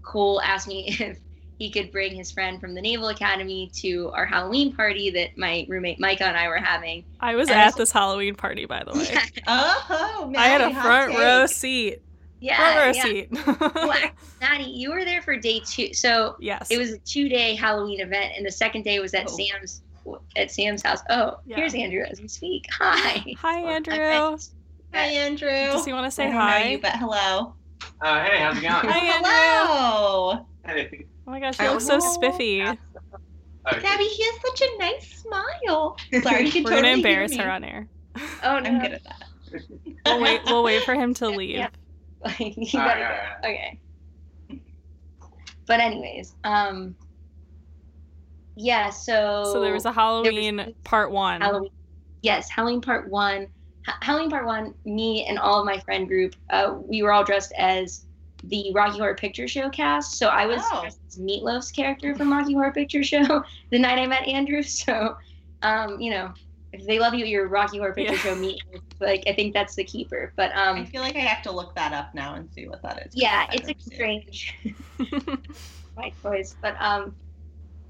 Cole asked me if he could bring his friend from the Naval Academy to our Halloween party that my roommate Micah and I were having. I was And I at was- this Halloween party, by the way. Oh, I had a Maddie, hot front take. row seat. yeah, front row yeah. seat. Well, Maddie, you were there for day two. So yes. it was a two-day Halloween event, and the second day was at Oh. Sam's at Sam's house. Oh, Yeah. here's Andrew as we speak. Hi. Hi, I Andrew. Hi, Andrew. Does he want to I say don't know hi? you, but hello. Uh, hey, how's it going? Hi, Andrew. hello. Hey. Oh my gosh, you Oh. look so spiffy. Okay. Gabby, he has such a nice smile. Sorry, you can We're totally gonna hear embarrass me. her on air. Oh no. I'm good at that. We'll wait. We'll wait for him to leave. Yeah. Like, you gotta all go. Okay. But anyways, um, yeah. So So there was a Halloween part one. Halloween. Yes, Halloween part one. Ha- Halloween part one. Me and all of my friend group, uh, we were all dressed as the Rocky Horror Picture Show cast. So I was Oh. Meat Loaf's character from Rocky Horror Picture Show the night I met Andrew. So, um, you know, if they love you, at your Rocky Horror Picture Yeah. Show meet. Like I think that's the keeper. But um, I feel like I have to look that up now and see what that is. yeah, it's a don't see it. strange my choice. But um,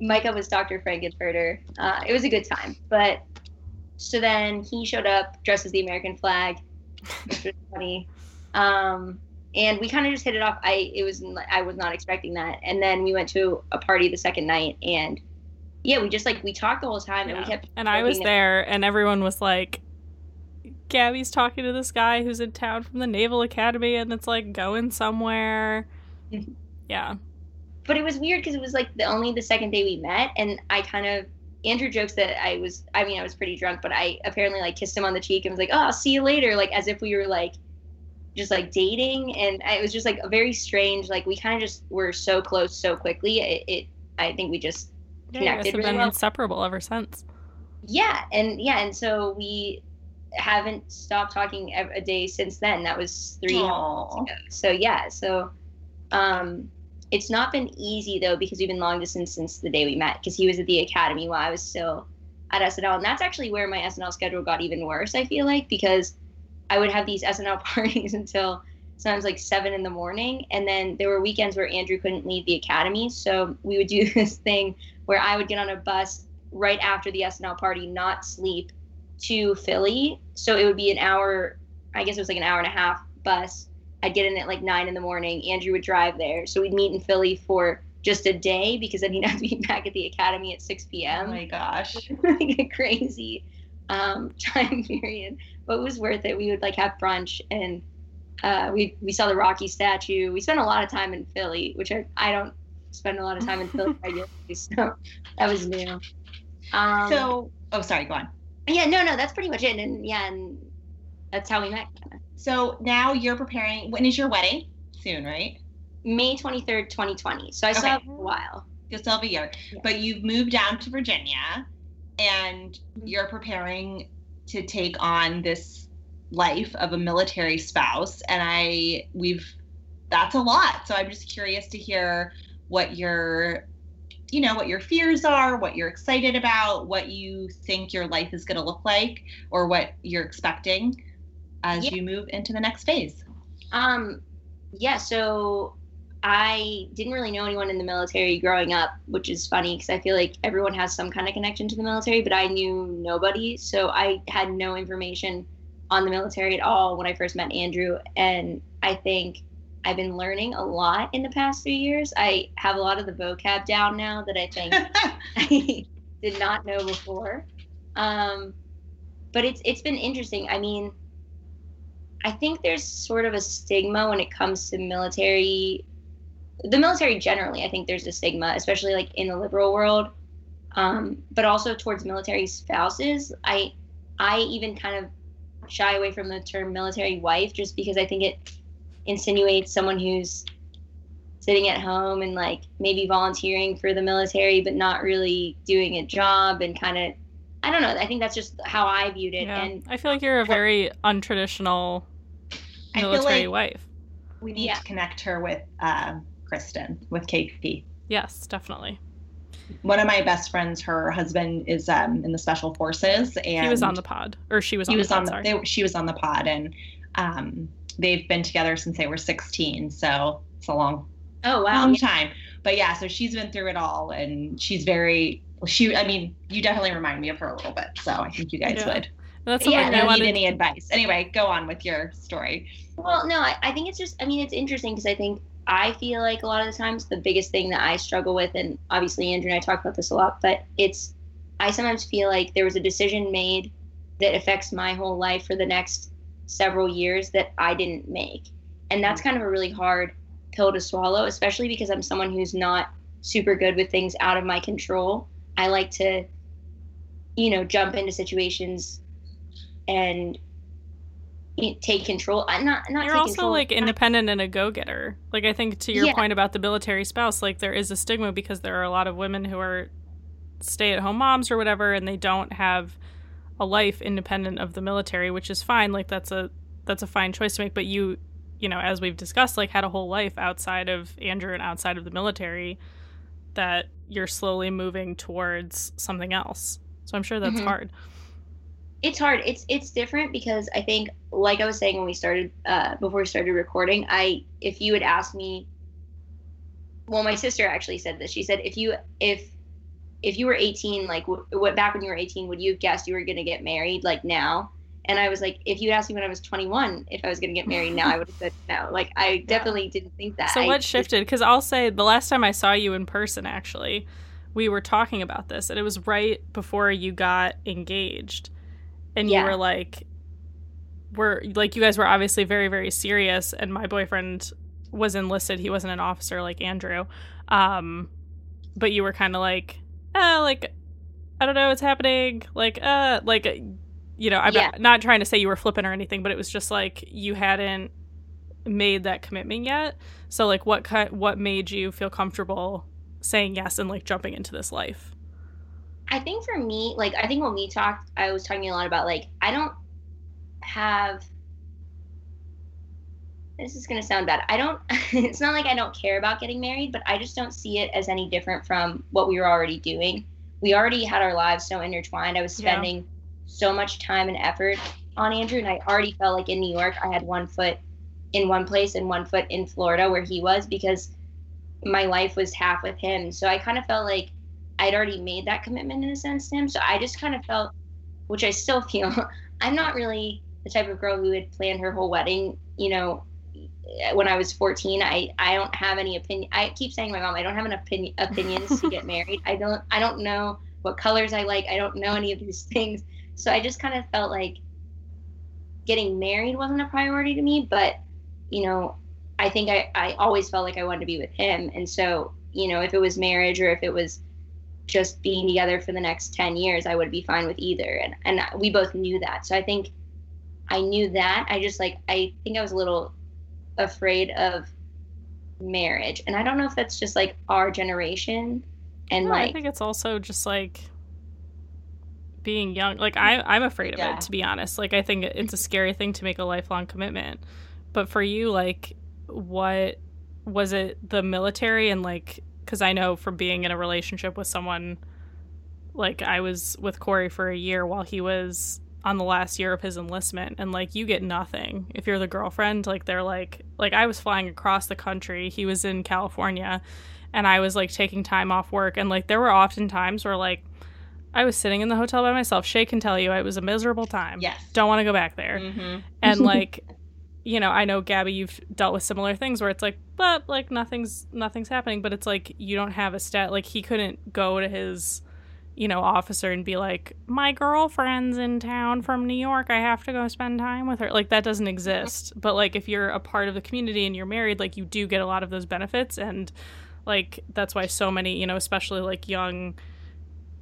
Micah was Dr. Frank-N-Furter. Uh, it was a good time. But so then he showed up dressed as the American flag, which was funny. Um, and we kind of just hit it off. I it was I was not expecting that. And then we went to a party the second night, and yeah, we just like we talked the whole time, and we kept. And I was there, and everyone was like, Gabby's talking to this guy who's in town from the Naval Academy, and it's like going somewhere. Mhm. Yeah. but it was weird because it was like the only the second day we met and i kind of andrew jokes that i was i mean i was pretty drunk but i apparently like kissed him on the cheek and was like oh i'll see you later like as if we were like just like dating and it was just like a very strange like we kind of just were so close so quickly it, it i think we just Yeah, Connected have really been well. inseparable ever since. yeah and yeah and so we haven't stopped talking a day since then that was three Aw. ago. So yeah, so um, it's not been easy though because we've been long distance since the day we met because he was at the academy while I was still at SNL, and that's actually where my SNL schedule got even worse. I feel like because I would have these SNL parties until sometimes like seven in the morning, and then there were weekends where Andrew couldn't leave the academy, so we would do this thing where I would get on a bus right after the SNL party, not sleep, to Philly. So it would be an hour, I guess it was like an hour and a half bus. I'd get in at like nine in the morning. Andrew would drive there. So we'd meet in Philly for just a day because then he'd have to be back at the academy at 6 p.m. Oh my gosh. like a crazy um, time period. But it was worth it. We would like have brunch and uh, we we saw the Rocky statue. We spent a lot of time in Philly, which I, I don't spend a lot of time in Philly regularly. So that was new. Um, So, oh, sorry, go on. yeah, no, no, that's pretty much it. And yeah, and that's how we met. So now you're preparing. When is your wedding? Soon, right? May 23rd, 2020. So I still Okay. have a while. You'll still have a year. Yeah. But you've moved down to Virginia and you're preparing to take on this life of a military spouse. And I, we've, that's a lot. So I'm just curious to hear what your, you know, what your fears are, what you're excited about, what you think your life is going to look like, or what you're expecting as Yeah. you move into the next phase. Um, yeah, so I didn't really know anyone in the military growing up, which is funny because I feel like everyone has some kind of connection to the military, but I knew nobody. So I had no information on the military at all when I first met Andrew. And I think I've been learning a lot in the past few years. I have a lot of the vocab down now that I think I did not know before. Um, but it's it's been interesting. I mean, I think there's sort of a stigma when it comes to military, the military generally. I think there's a stigma, especially like in the liberal world, um, but also towards military spouses. I I even kind of shy away from the term military wife just because I think it insinuates someone who's sitting at home and like maybe volunteering for the military but not really doing a job and kind of I don't know. I think that's just how I viewed it. Yeah. And I feel like you're a very untraditional I feel military like- wife. we need Yeah. to connect her with um, Kristen, with KP. Yes, definitely. one of my best friends, her husband is um, in the special forces, and He was on the pod, or she was on he the was pod. on the they, she was on the pod, and um, they've been together since they were 16, so it's a long, oh wow, long yeah. time. But yeah, so she's been through it all, and she's very she. I mean, you definitely remind me of her a little bit, so I think you guys Yeah. would. That's Yeah, I I don't wanted. need any advice. Anyway, go on with your story. Well, no, I, I think it's just, I mean, it's interesting because I think I feel like a lot of the times the biggest thing that I struggle with, and obviously Andrew and I talk about this a lot, but it's, I sometimes feel like there was a decision made that affects my whole life for the next several years that I didn't make. And that's kind of a really hard pill to swallow, especially because I'm someone who's not super good with things out of my control. I like to, you know, jump into situations and take control. I'm not not. You're also control. like independent and a go getter. Like I think to your Yeah. point about the military spouse, like there is a stigma because there are a lot of women who are stay at home moms or whatever, and they don't have a life independent of the military, which is fine. Like that's a that's a fine choice to make. But you, you know, as we've discussed, like had a whole life outside of Andrew and outside of the military that you're slowly moving towards something else. So I'm sure that's Mhm. hard. It's hard. It's it's different because I think, like I was saying when we started, uh, before we started recording, I if you had asked me, well, my sister actually said this. She said if you if if you were 18, like w- what back when you were 18, would you have guessed you were going to get married like now? And I was like, if you'd asked me when I was 21 if I was going to get married now, I would have said no. Like I definitely didn't think that. So I what shifted? Because I'll say the last time I saw you in person, actually, we were talking about this, and it was right before you got engaged, and you were like, "We're like you guys were obviously very very serious." And my boyfriend was enlisted; he wasn't an officer like Andrew, um, but you were kind of like, "Uh, like I don't know what's happening," like, uh, like. You know, I'm Yeah. not, not trying to say you were flipping or anything, but it was just like you hadn't made that commitment yet. So like what kind what made you feel comfortable saying yes and like jumping into this life? I think for me, like I think when we talked, I was talking a lot about like I don't have. This is gonna sound bad. I don't. it's not like I don't care about getting married, but I just don't see it as any different from what we were already doing. We already had our lives so intertwined. I was Yeah. spending so much time and effort on Andrew, and I already felt like in New York I had one foot in one place and one foot in Florida where he was because my life was half with him. So I kind of felt like I'd already made that commitment in a sense to him. So I just kind of felt, which I still feel, I'm not really the type of girl who had planned her whole wedding, you know, when I was 14. I, I don't have any opinion. I keep saying to my mom, I don't have an opinion opinions to get married. I don't, I don't know what colors I like. I don't know any of these things. So I just kind of felt like getting married wasn't a priority to me, but you know, I think I, I always felt like I wanted to be with him. And so, you know, if it was marriage or if it was just being together for the next 10 years, I would be fine with either. And, and we both knew that. So I think I knew that. I just like, I think I was a little afraid of marriage. And I don't know if that's just like our generation and No, like, I think it's also just like being young. Like I I'm afraid of Yeah. it to be honest. Like I think it's a scary thing to make a lifelong commitment. But for you like what was it the military and like cuz I know from being in a relationship with someone like I was with Corey for a year while he was on the last year of his enlistment and like you get nothing if you're the girlfriend like they're like like I was flying across the country he was in California and I was like taking time off work and like there were often times where like I was sitting in the hotel by myself Shay can tell you it was a miserable time Yes. don't want to go back there Mm-hmm. and like you know i know gabby you've dealt with similar things where it's like but like nothing's nothing's happening. But it's like you don't have a stat like he couldn't go to his you know officer and be like my girlfriend's in town from new york. I have to go spend time with her. Like that doesn't exist. But like if you're a part of the community and you're married like you do get a lot of those benefits. And like that's why so many you know especially like young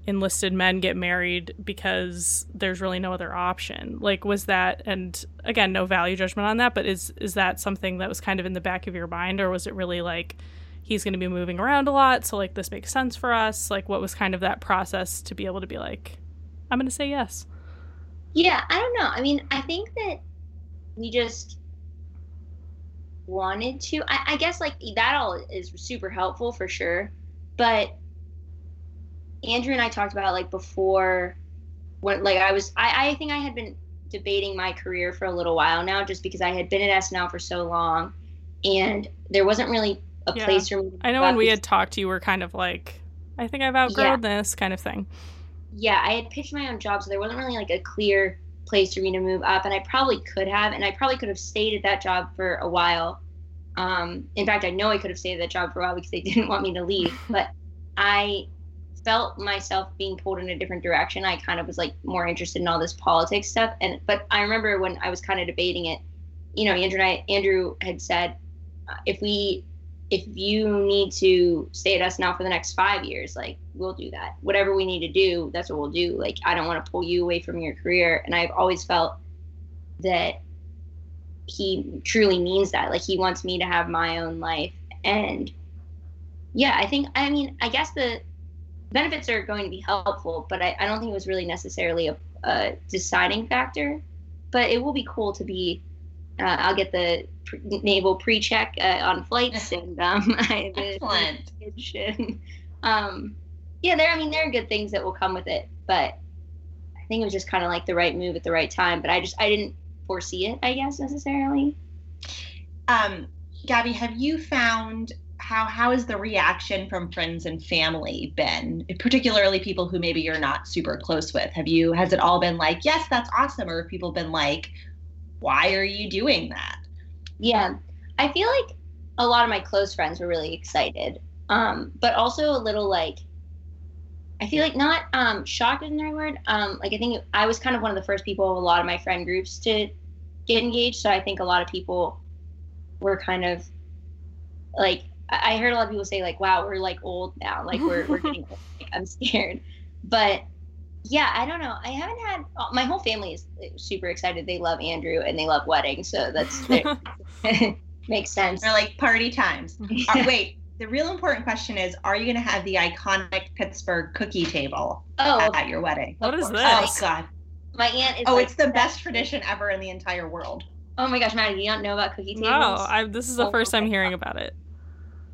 enlisted men get married because there's really no other option. Like was that and again no value judgment on that, but is is that something that was kind of in the back of your mind or was it really like he's going to be moving around a lot so like this makes sense for us? Like what was kind of that process to be able to be like I'm going to say yes. Yeah, I don't know. I mean, I think that we just wanted to. I, I guess like that all is super helpful for sure. But Andrew and I talked about like before when like I was I, I think I had been debating my career for a little while now just because I had been at SNL for so long and there wasn't really a Yeah. place for me I know when we had talked you were kind of like I think I've outgrown this kind of thing. yeah, I had pitched my own job, so there wasn't really like a clear place for me to move up, and I probably could have, and I probably could have stayed at that job for a while. Um, in fact, I know I could have stayed at that job for a while because they didn't want me to leave, but I felt myself being pulled in a different direction. I kind of was like more interested in all this politics stuff, and but I remember when I was kind of debating it, you know, Andrew and I, Andrew had said, uh, if we if you need to stay at SNL for the next five years, like we'll do that. Whatever we need to do, that's what we'll do. Like I don't want to pull you away from your career. And I've always felt that he truly means that. Like he wants me to have my own life. And yeah, I think I mean, I guess the benefits are going to be helpful, but I, I don't think it was really necessarily a, a deciding factor. But it will be cool to be uh, I'll get the pre- naval pre-check uh, on flights and um, Excellent. the, um, yeah, there. I mean, there are good things that will come with it, but I think it was just kind of like the right move at the right time. But I just I didn't foresee it, I guess necessarily. Um, Gabby, have you found how how has the reaction from friends and family been, particularly people who maybe you're not super close with? Have you has it all been like, yes, that's awesome, or have people been like, why are you doing that? Yeah, I feel like a lot of my close friends were really excited, um, but also a little like. I feel like not um, shocked isn't the right word. Um, like I think I was kind of one of the first people of a lot of my friend groups to get engaged. So I think a lot of people were kind of like I I heard a lot of people say like, "Wow, we're like old now. Like we're we're getting old. Like, I'm scared." But yeah, I don't know. I haven't had uh, my whole family is super excited. They love Andrew and they love weddings, so that's makes sense. They're like party times. Uh, wait, the real important question is: Are you going to have the iconic Pittsburgh cookie table Oh, at your wedding? What is course. Oh? God! my aunt is. Oh, like, it's the best tradition ever in the entire world. Oh my gosh, Maddie, you don't know about cookie tables? No, I, this is the Oh, first time hearing about it.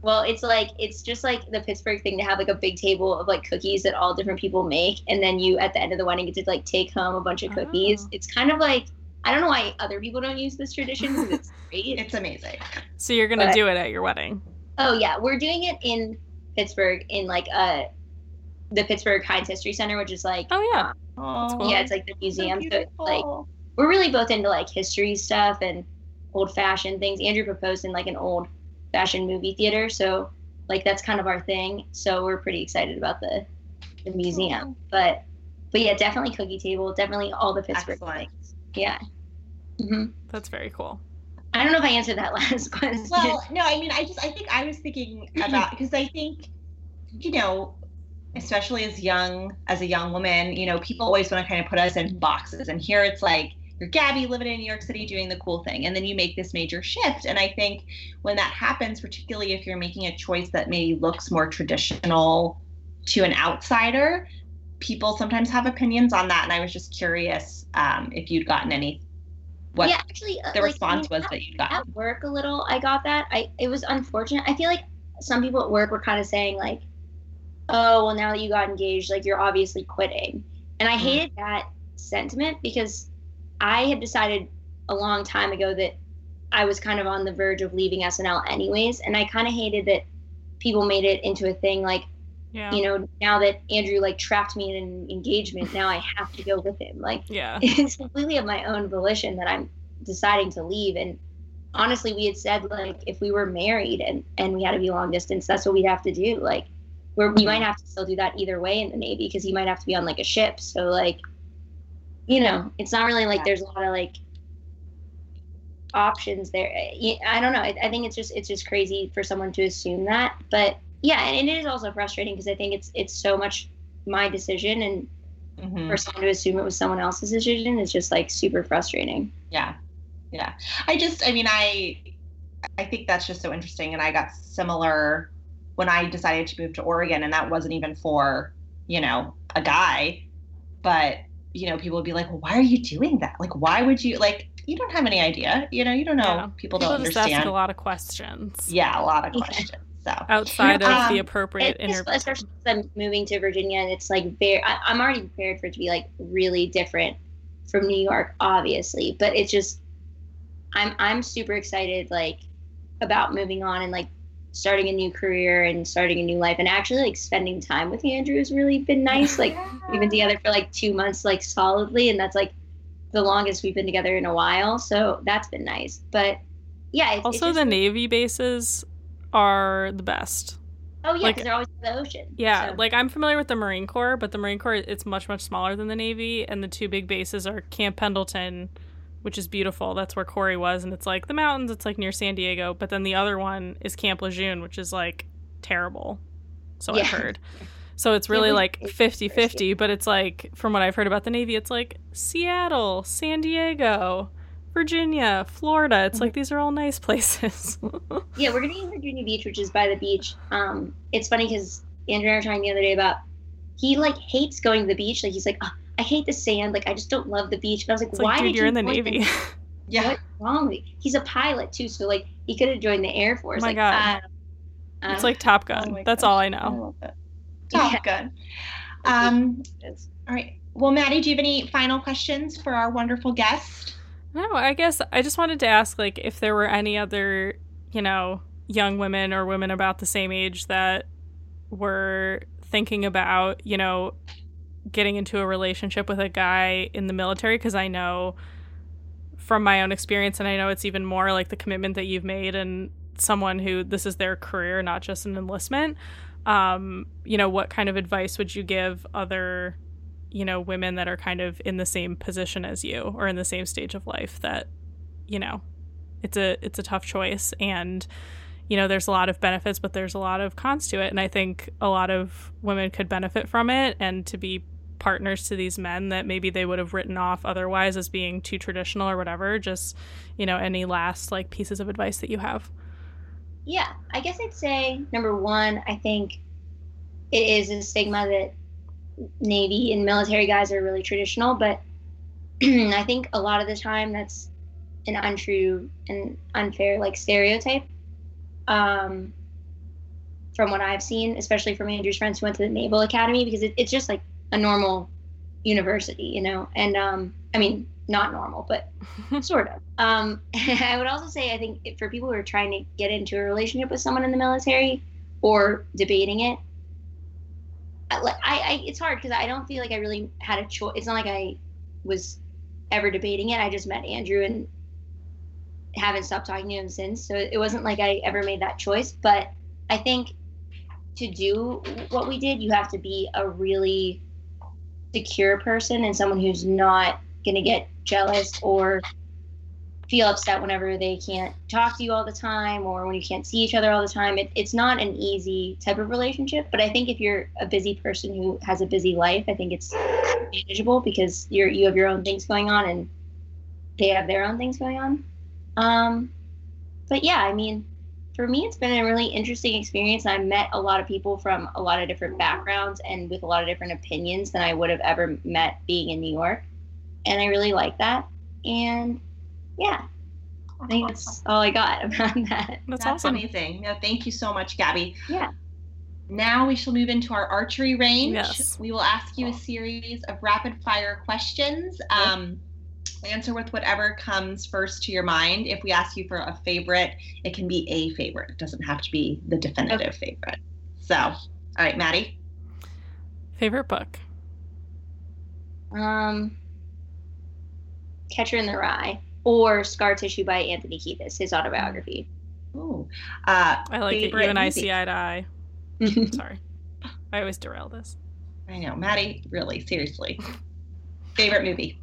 Well, it's like it's just like the Pittsburgh thing to have like a big table of like cookies that all different people make, and then you at the end of the wedding get to like take home a bunch of cookies. Oh. It's kind of like I don't know why other people don't use this tradition because it's great. It's amazing. So you're gonna But- do it at your wedding? oh yeah, we're doing it in Pittsburgh in like uh the Pittsburgh Heinz History Center, which is like Oh yeah. Oh, cool. yeah, it's like the museum. So, it's like we're really both into like history stuff and old fashioned things. Andrew proposed in like an old fashioned movie theater, so like that's kind of our thing. So we're pretty excited about the the museum. But but yeah, definitely cookie table, definitely all the Pittsburgh Excellent. things. Yeah. hmm That's very cool. I don't know if I answered that last question. Well, no, I mean, I just, I think I was thinking about because I think, you know, especially as young as a young woman, you know, people always want to kind of put us in boxes, and here it's like you're Gabby living in New York City doing the cool thing, and then you make this major shift, and I think when that happens, particularly if you're making a choice that maybe looks more traditional to an outsider. People sometimes have opinions on that, and I was just curious um, if you'd gotten any, what yeah, actually, uh, the like, response was that you got gotten. at work a little i got that i it was unfortunate i feel like some people at work were kind of saying like oh well now that you got engaged like you're obviously quitting and i Mm. hated that sentiment because i had decided a long time ago that i was kind of on the verge of leaving snl anyways and i kind of hated that people made it into a thing like Yeah. you know now that andrew like trapped me in an engagement now i have to go with him like yeah. it's completely of my own volition that I'm deciding to leave. And honestly, we had said like if we were married and and we had to be long distance, that's what we'd have to do. Like we're, we might have to still do that either way in the Navy because he might have to be on like a ship. So like, you know, it's not really like Yeah. there's a lot of like options there. I I don't know. I, I think it's just it's just crazy for someone to assume that. But yeah, and it is also frustrating because I think it's it's so much my decision and Mhm. for someone to assume it was someone else's decision is just like super frustrating. Yeah. Yeah. I just I mean I I think that's just so interesting and I got similar when I decided to move to Oregon and that wasn't even for, you know, a guy, but you know, people would be like, "Well, why are you doing that? Like why would you like you don't have any idea. You know, you don't know. Yeah. People, People don't just ask understand. a lot of questions Yeah, a lot of questions. So outside of Um, the appropriate It's, interview. especially since I'm moving to Virginia, and it's like very. I, I'm already prepared for it to be like really different from New York, obviously. But it's just, I'm I'm super excited like about moving on and like starting a new career and starting a new life, and actually like spending time with Andrew has really been nice. Like we've been together for like two months, like solidly, and that's like the longest we've been together in a while. So that's been nice. But yeah, also, the Navy bases are the best. oh yeah, like- they're always in the ocean. Yeah, So- like I'm familiar with the Marine Corps, but the Marine Corps it's much much smaller than the Navy, and the two big bases are Camp Pendleton, which is beautiful. That's where Corey was, and it's like the mountains. It's like near San Diego. But then the other one is Camp Lejeune, which is like terrible. So Yeah. I've heard. So it's really like Lejeune is 50 very 50, but it's like, from what I've heard about the Navy, it's like Seattle, San Diego, Virginia, Florida. It's like these are all nice places. Yeah, we're gonna be in Virginia Beach, which is by the beach. Um, it's funny because Andrew and I were talking the other day about he like hates going to the beach. Like he's like, oh, I hate the sand. Like I just don't love the beach. And I was like, it's why like, dude, did you're you in the join Navy. Yeah. What's wrong with you? He's a pilot too, so like he could have joined the Air Force. my like, God. I it's like Top Oh Gun. my That's gosh, all I I know. love it. Top Yeah. Gun. Um, all right. Well, Maddie, do you have any final questions for our wonderful guest? No, I guess I just wanted to ask like if there were any other, you know, young women or women about the same age that were thinking about, you know, getting into a relationship with a guy in the military because I know from my own experience and I know it's even more like the commitment that you've made and someone who this is their career, not just an enlistment. Um, you know, what kind of advice would you give other you know women that are kind of in the same position as you or in the same stage of life that you know it's a it's a tough choice and you know there's a lot of benefits but there's a lot of cons to it and i think a lot of women could benefit from it and to be partners to these men that maybe they would have written off otherwise as being too traditional or whatever just you know any last like pieces of advice that you have Yeah, I guess I'd say number one, I think it is a stigma that Navy and military guys are really traditional, but I think a lot of the time that's an untrue and unfair like stereotype. Um, from what I've seen, especially from Andrew's friends who went to the Naval Academy, because it, it's just like a normal university, you know. And um, I mean, not normal, but sort of. Um, I would also say I think for people who are trying to get into a relationship with someone in the military or debating it, I, I it's hard because I don't feel like I really had a choice. It's not like I was ever debating it. I just met Andrew and haven't stopped talking to him since. So it wasn't like I ever made that choice. But I think to do what we did, you have to be a really secure person and someone who's not going to get jealous or feel upset whenever they can't talk to you all the time or when you can't see each other all the time. It, it's not an easy type of relationship, but I think if you're a busy person who has a busy life, I think it's manageable because you're you have your own things going on and they have their own things going on. Um, but yeah, I mean, for me, it's been a really interesting experience. I met a lot of people from a lot of different backgrounds and with a lot of different opinions than I would have ever met being in New York, and I really like that. And yeah, I think that's all I got about that. that's, That's awesome amazing. No, thank you so much, Gabby. Yeah. Now we shall move into our archery range. Yes. We will ask you a series of rapid fire questions. Um, answer with whatever comes first to your mind. If we ask you for a favorite, it can be a favorite. It doesn't have to be the definitive favorite. So, all right, Maddie. favorite book Um, Catcher in the Rye or Scar Tissue by Anthony Kiedis, his autobiography. Ooh. Uh, i like it. you and i movie? see eye to eye sorry i always derail this I know, Maddie. Really, seriously. Favorite movie.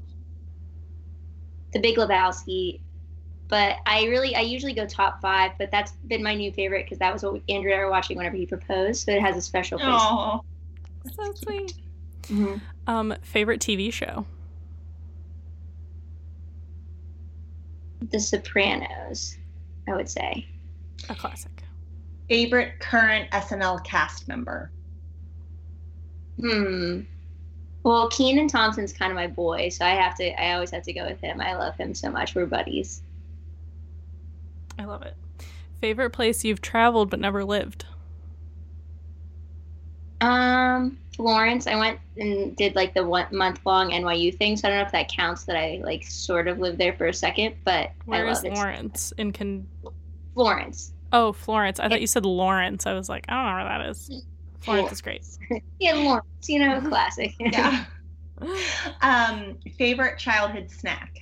The Big Lebowski. But I really, I usually go top five, but that's been my new favorite because that was what Andrew and I were watching whenever he proposed. So it has a special place. Oh, so sweet Mhm. um favorite tv show The Sopranos, I would say. a classic favorite current SNL cast member. Hmm. Well, Kenan Thompson's kind of my boy, so I have to. I always have to go with him. I love him so much. We're buddies. I love it. Favorite place you've traveled but never lived? Um, Florence. I went and did like the one month long NYU thing, so I don't know if that counts. That I like sort of lived there for a second, but Where I is love it. In can Florence. Oh, Florence. I Yeah. thought you said Lawrence. I was like, I don't know where that is. Florence is great. Yeah, Lawrence. You know, classic. Yeah. um, favorite childhood snack.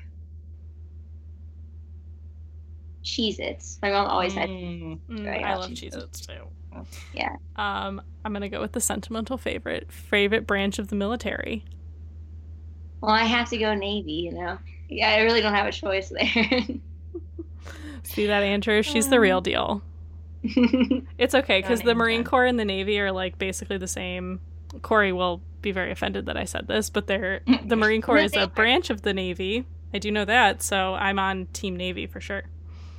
Cheez Its. My mom always had. Mm, Mm, Right, I love Cheez-Its too. Yeah. Um, I'm gonna go with the sentimental favorite. Favorite branch of the military. Well, I have to go Navy, you know. Yeah, I really don't have a choice there. See that, Andrew? She's the real deal. It's okay because the Marine done. Corps and the Navy are like basically the same. Corey will be very offended that I said this, but they're the Marine Corps is a branch of the Navy. I do know that, so I'm on Team Navy for sure.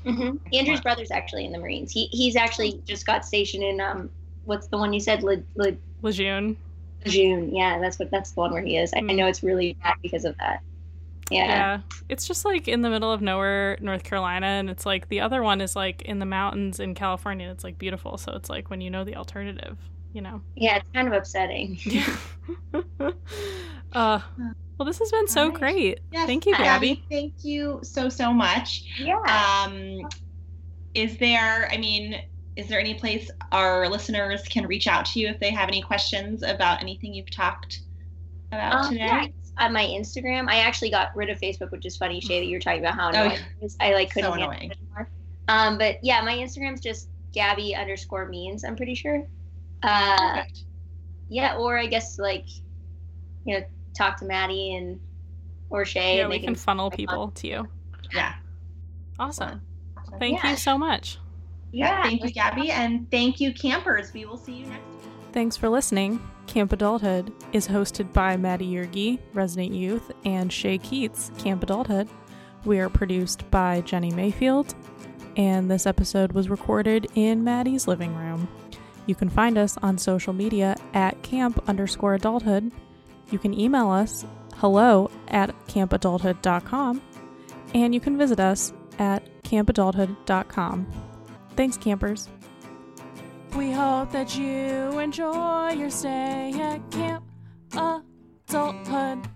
hmm Andrew's brother's actually in the Marines. He he's actually just got stationed in um what's the one you said Le, Le, Lejeune. Lejeune. Yeah, that's what that's the one where he is. I Mm. know it's really bad because of that. Yeah. Yeah. It's just like in the middle of nowhere, North Carolina, and it's like the other one is like in the mountains in California. And it's like beautiful, so it's like when you know the alternative, you know. Yeah, it's kind of upsetting. Yeah. uh, well, this has been so right. great. Yes, Thank you, Gabby. Thank you so so much. Yeah. Um, is there? I mean, is there any place our listeners can reach out to you if they have any questions about anything you've talked about Um, today? yeah, on my Instagram. I actually got rid of Facebook, which is funny, Shay, that you were talking about how Oh, annoying yeah. I like couldn't So handle annoying. it anymore. Um, but yeah, my Instagram's just Gabby underscore means. I'm pretty sure. Uh, Perfect. yeah, or I guess like, you know, talk to Maddie and or Shay. Yeah, and we they can funnel people to you. Yeah. Awesome. Awesome. Thank Yeah. you so much. Yeah, thank you, Gabby, and thank you, campers. We will see you next week. Thanks for listening. Camp Adulthood is hosted by Maddie Yergi, Resident Youth, and Shay Keats, Camp Adulthood. We are produced by Jenny Mayfield, and this episode was recorded in Maddie's living room. You can find us on social media at camp underscore adulthood. You can email us hello at campadulthood.com, and you can visit us at campadulthood.com. Thanks, campers. We hope that you enjoy your stay at Camp Adulthood.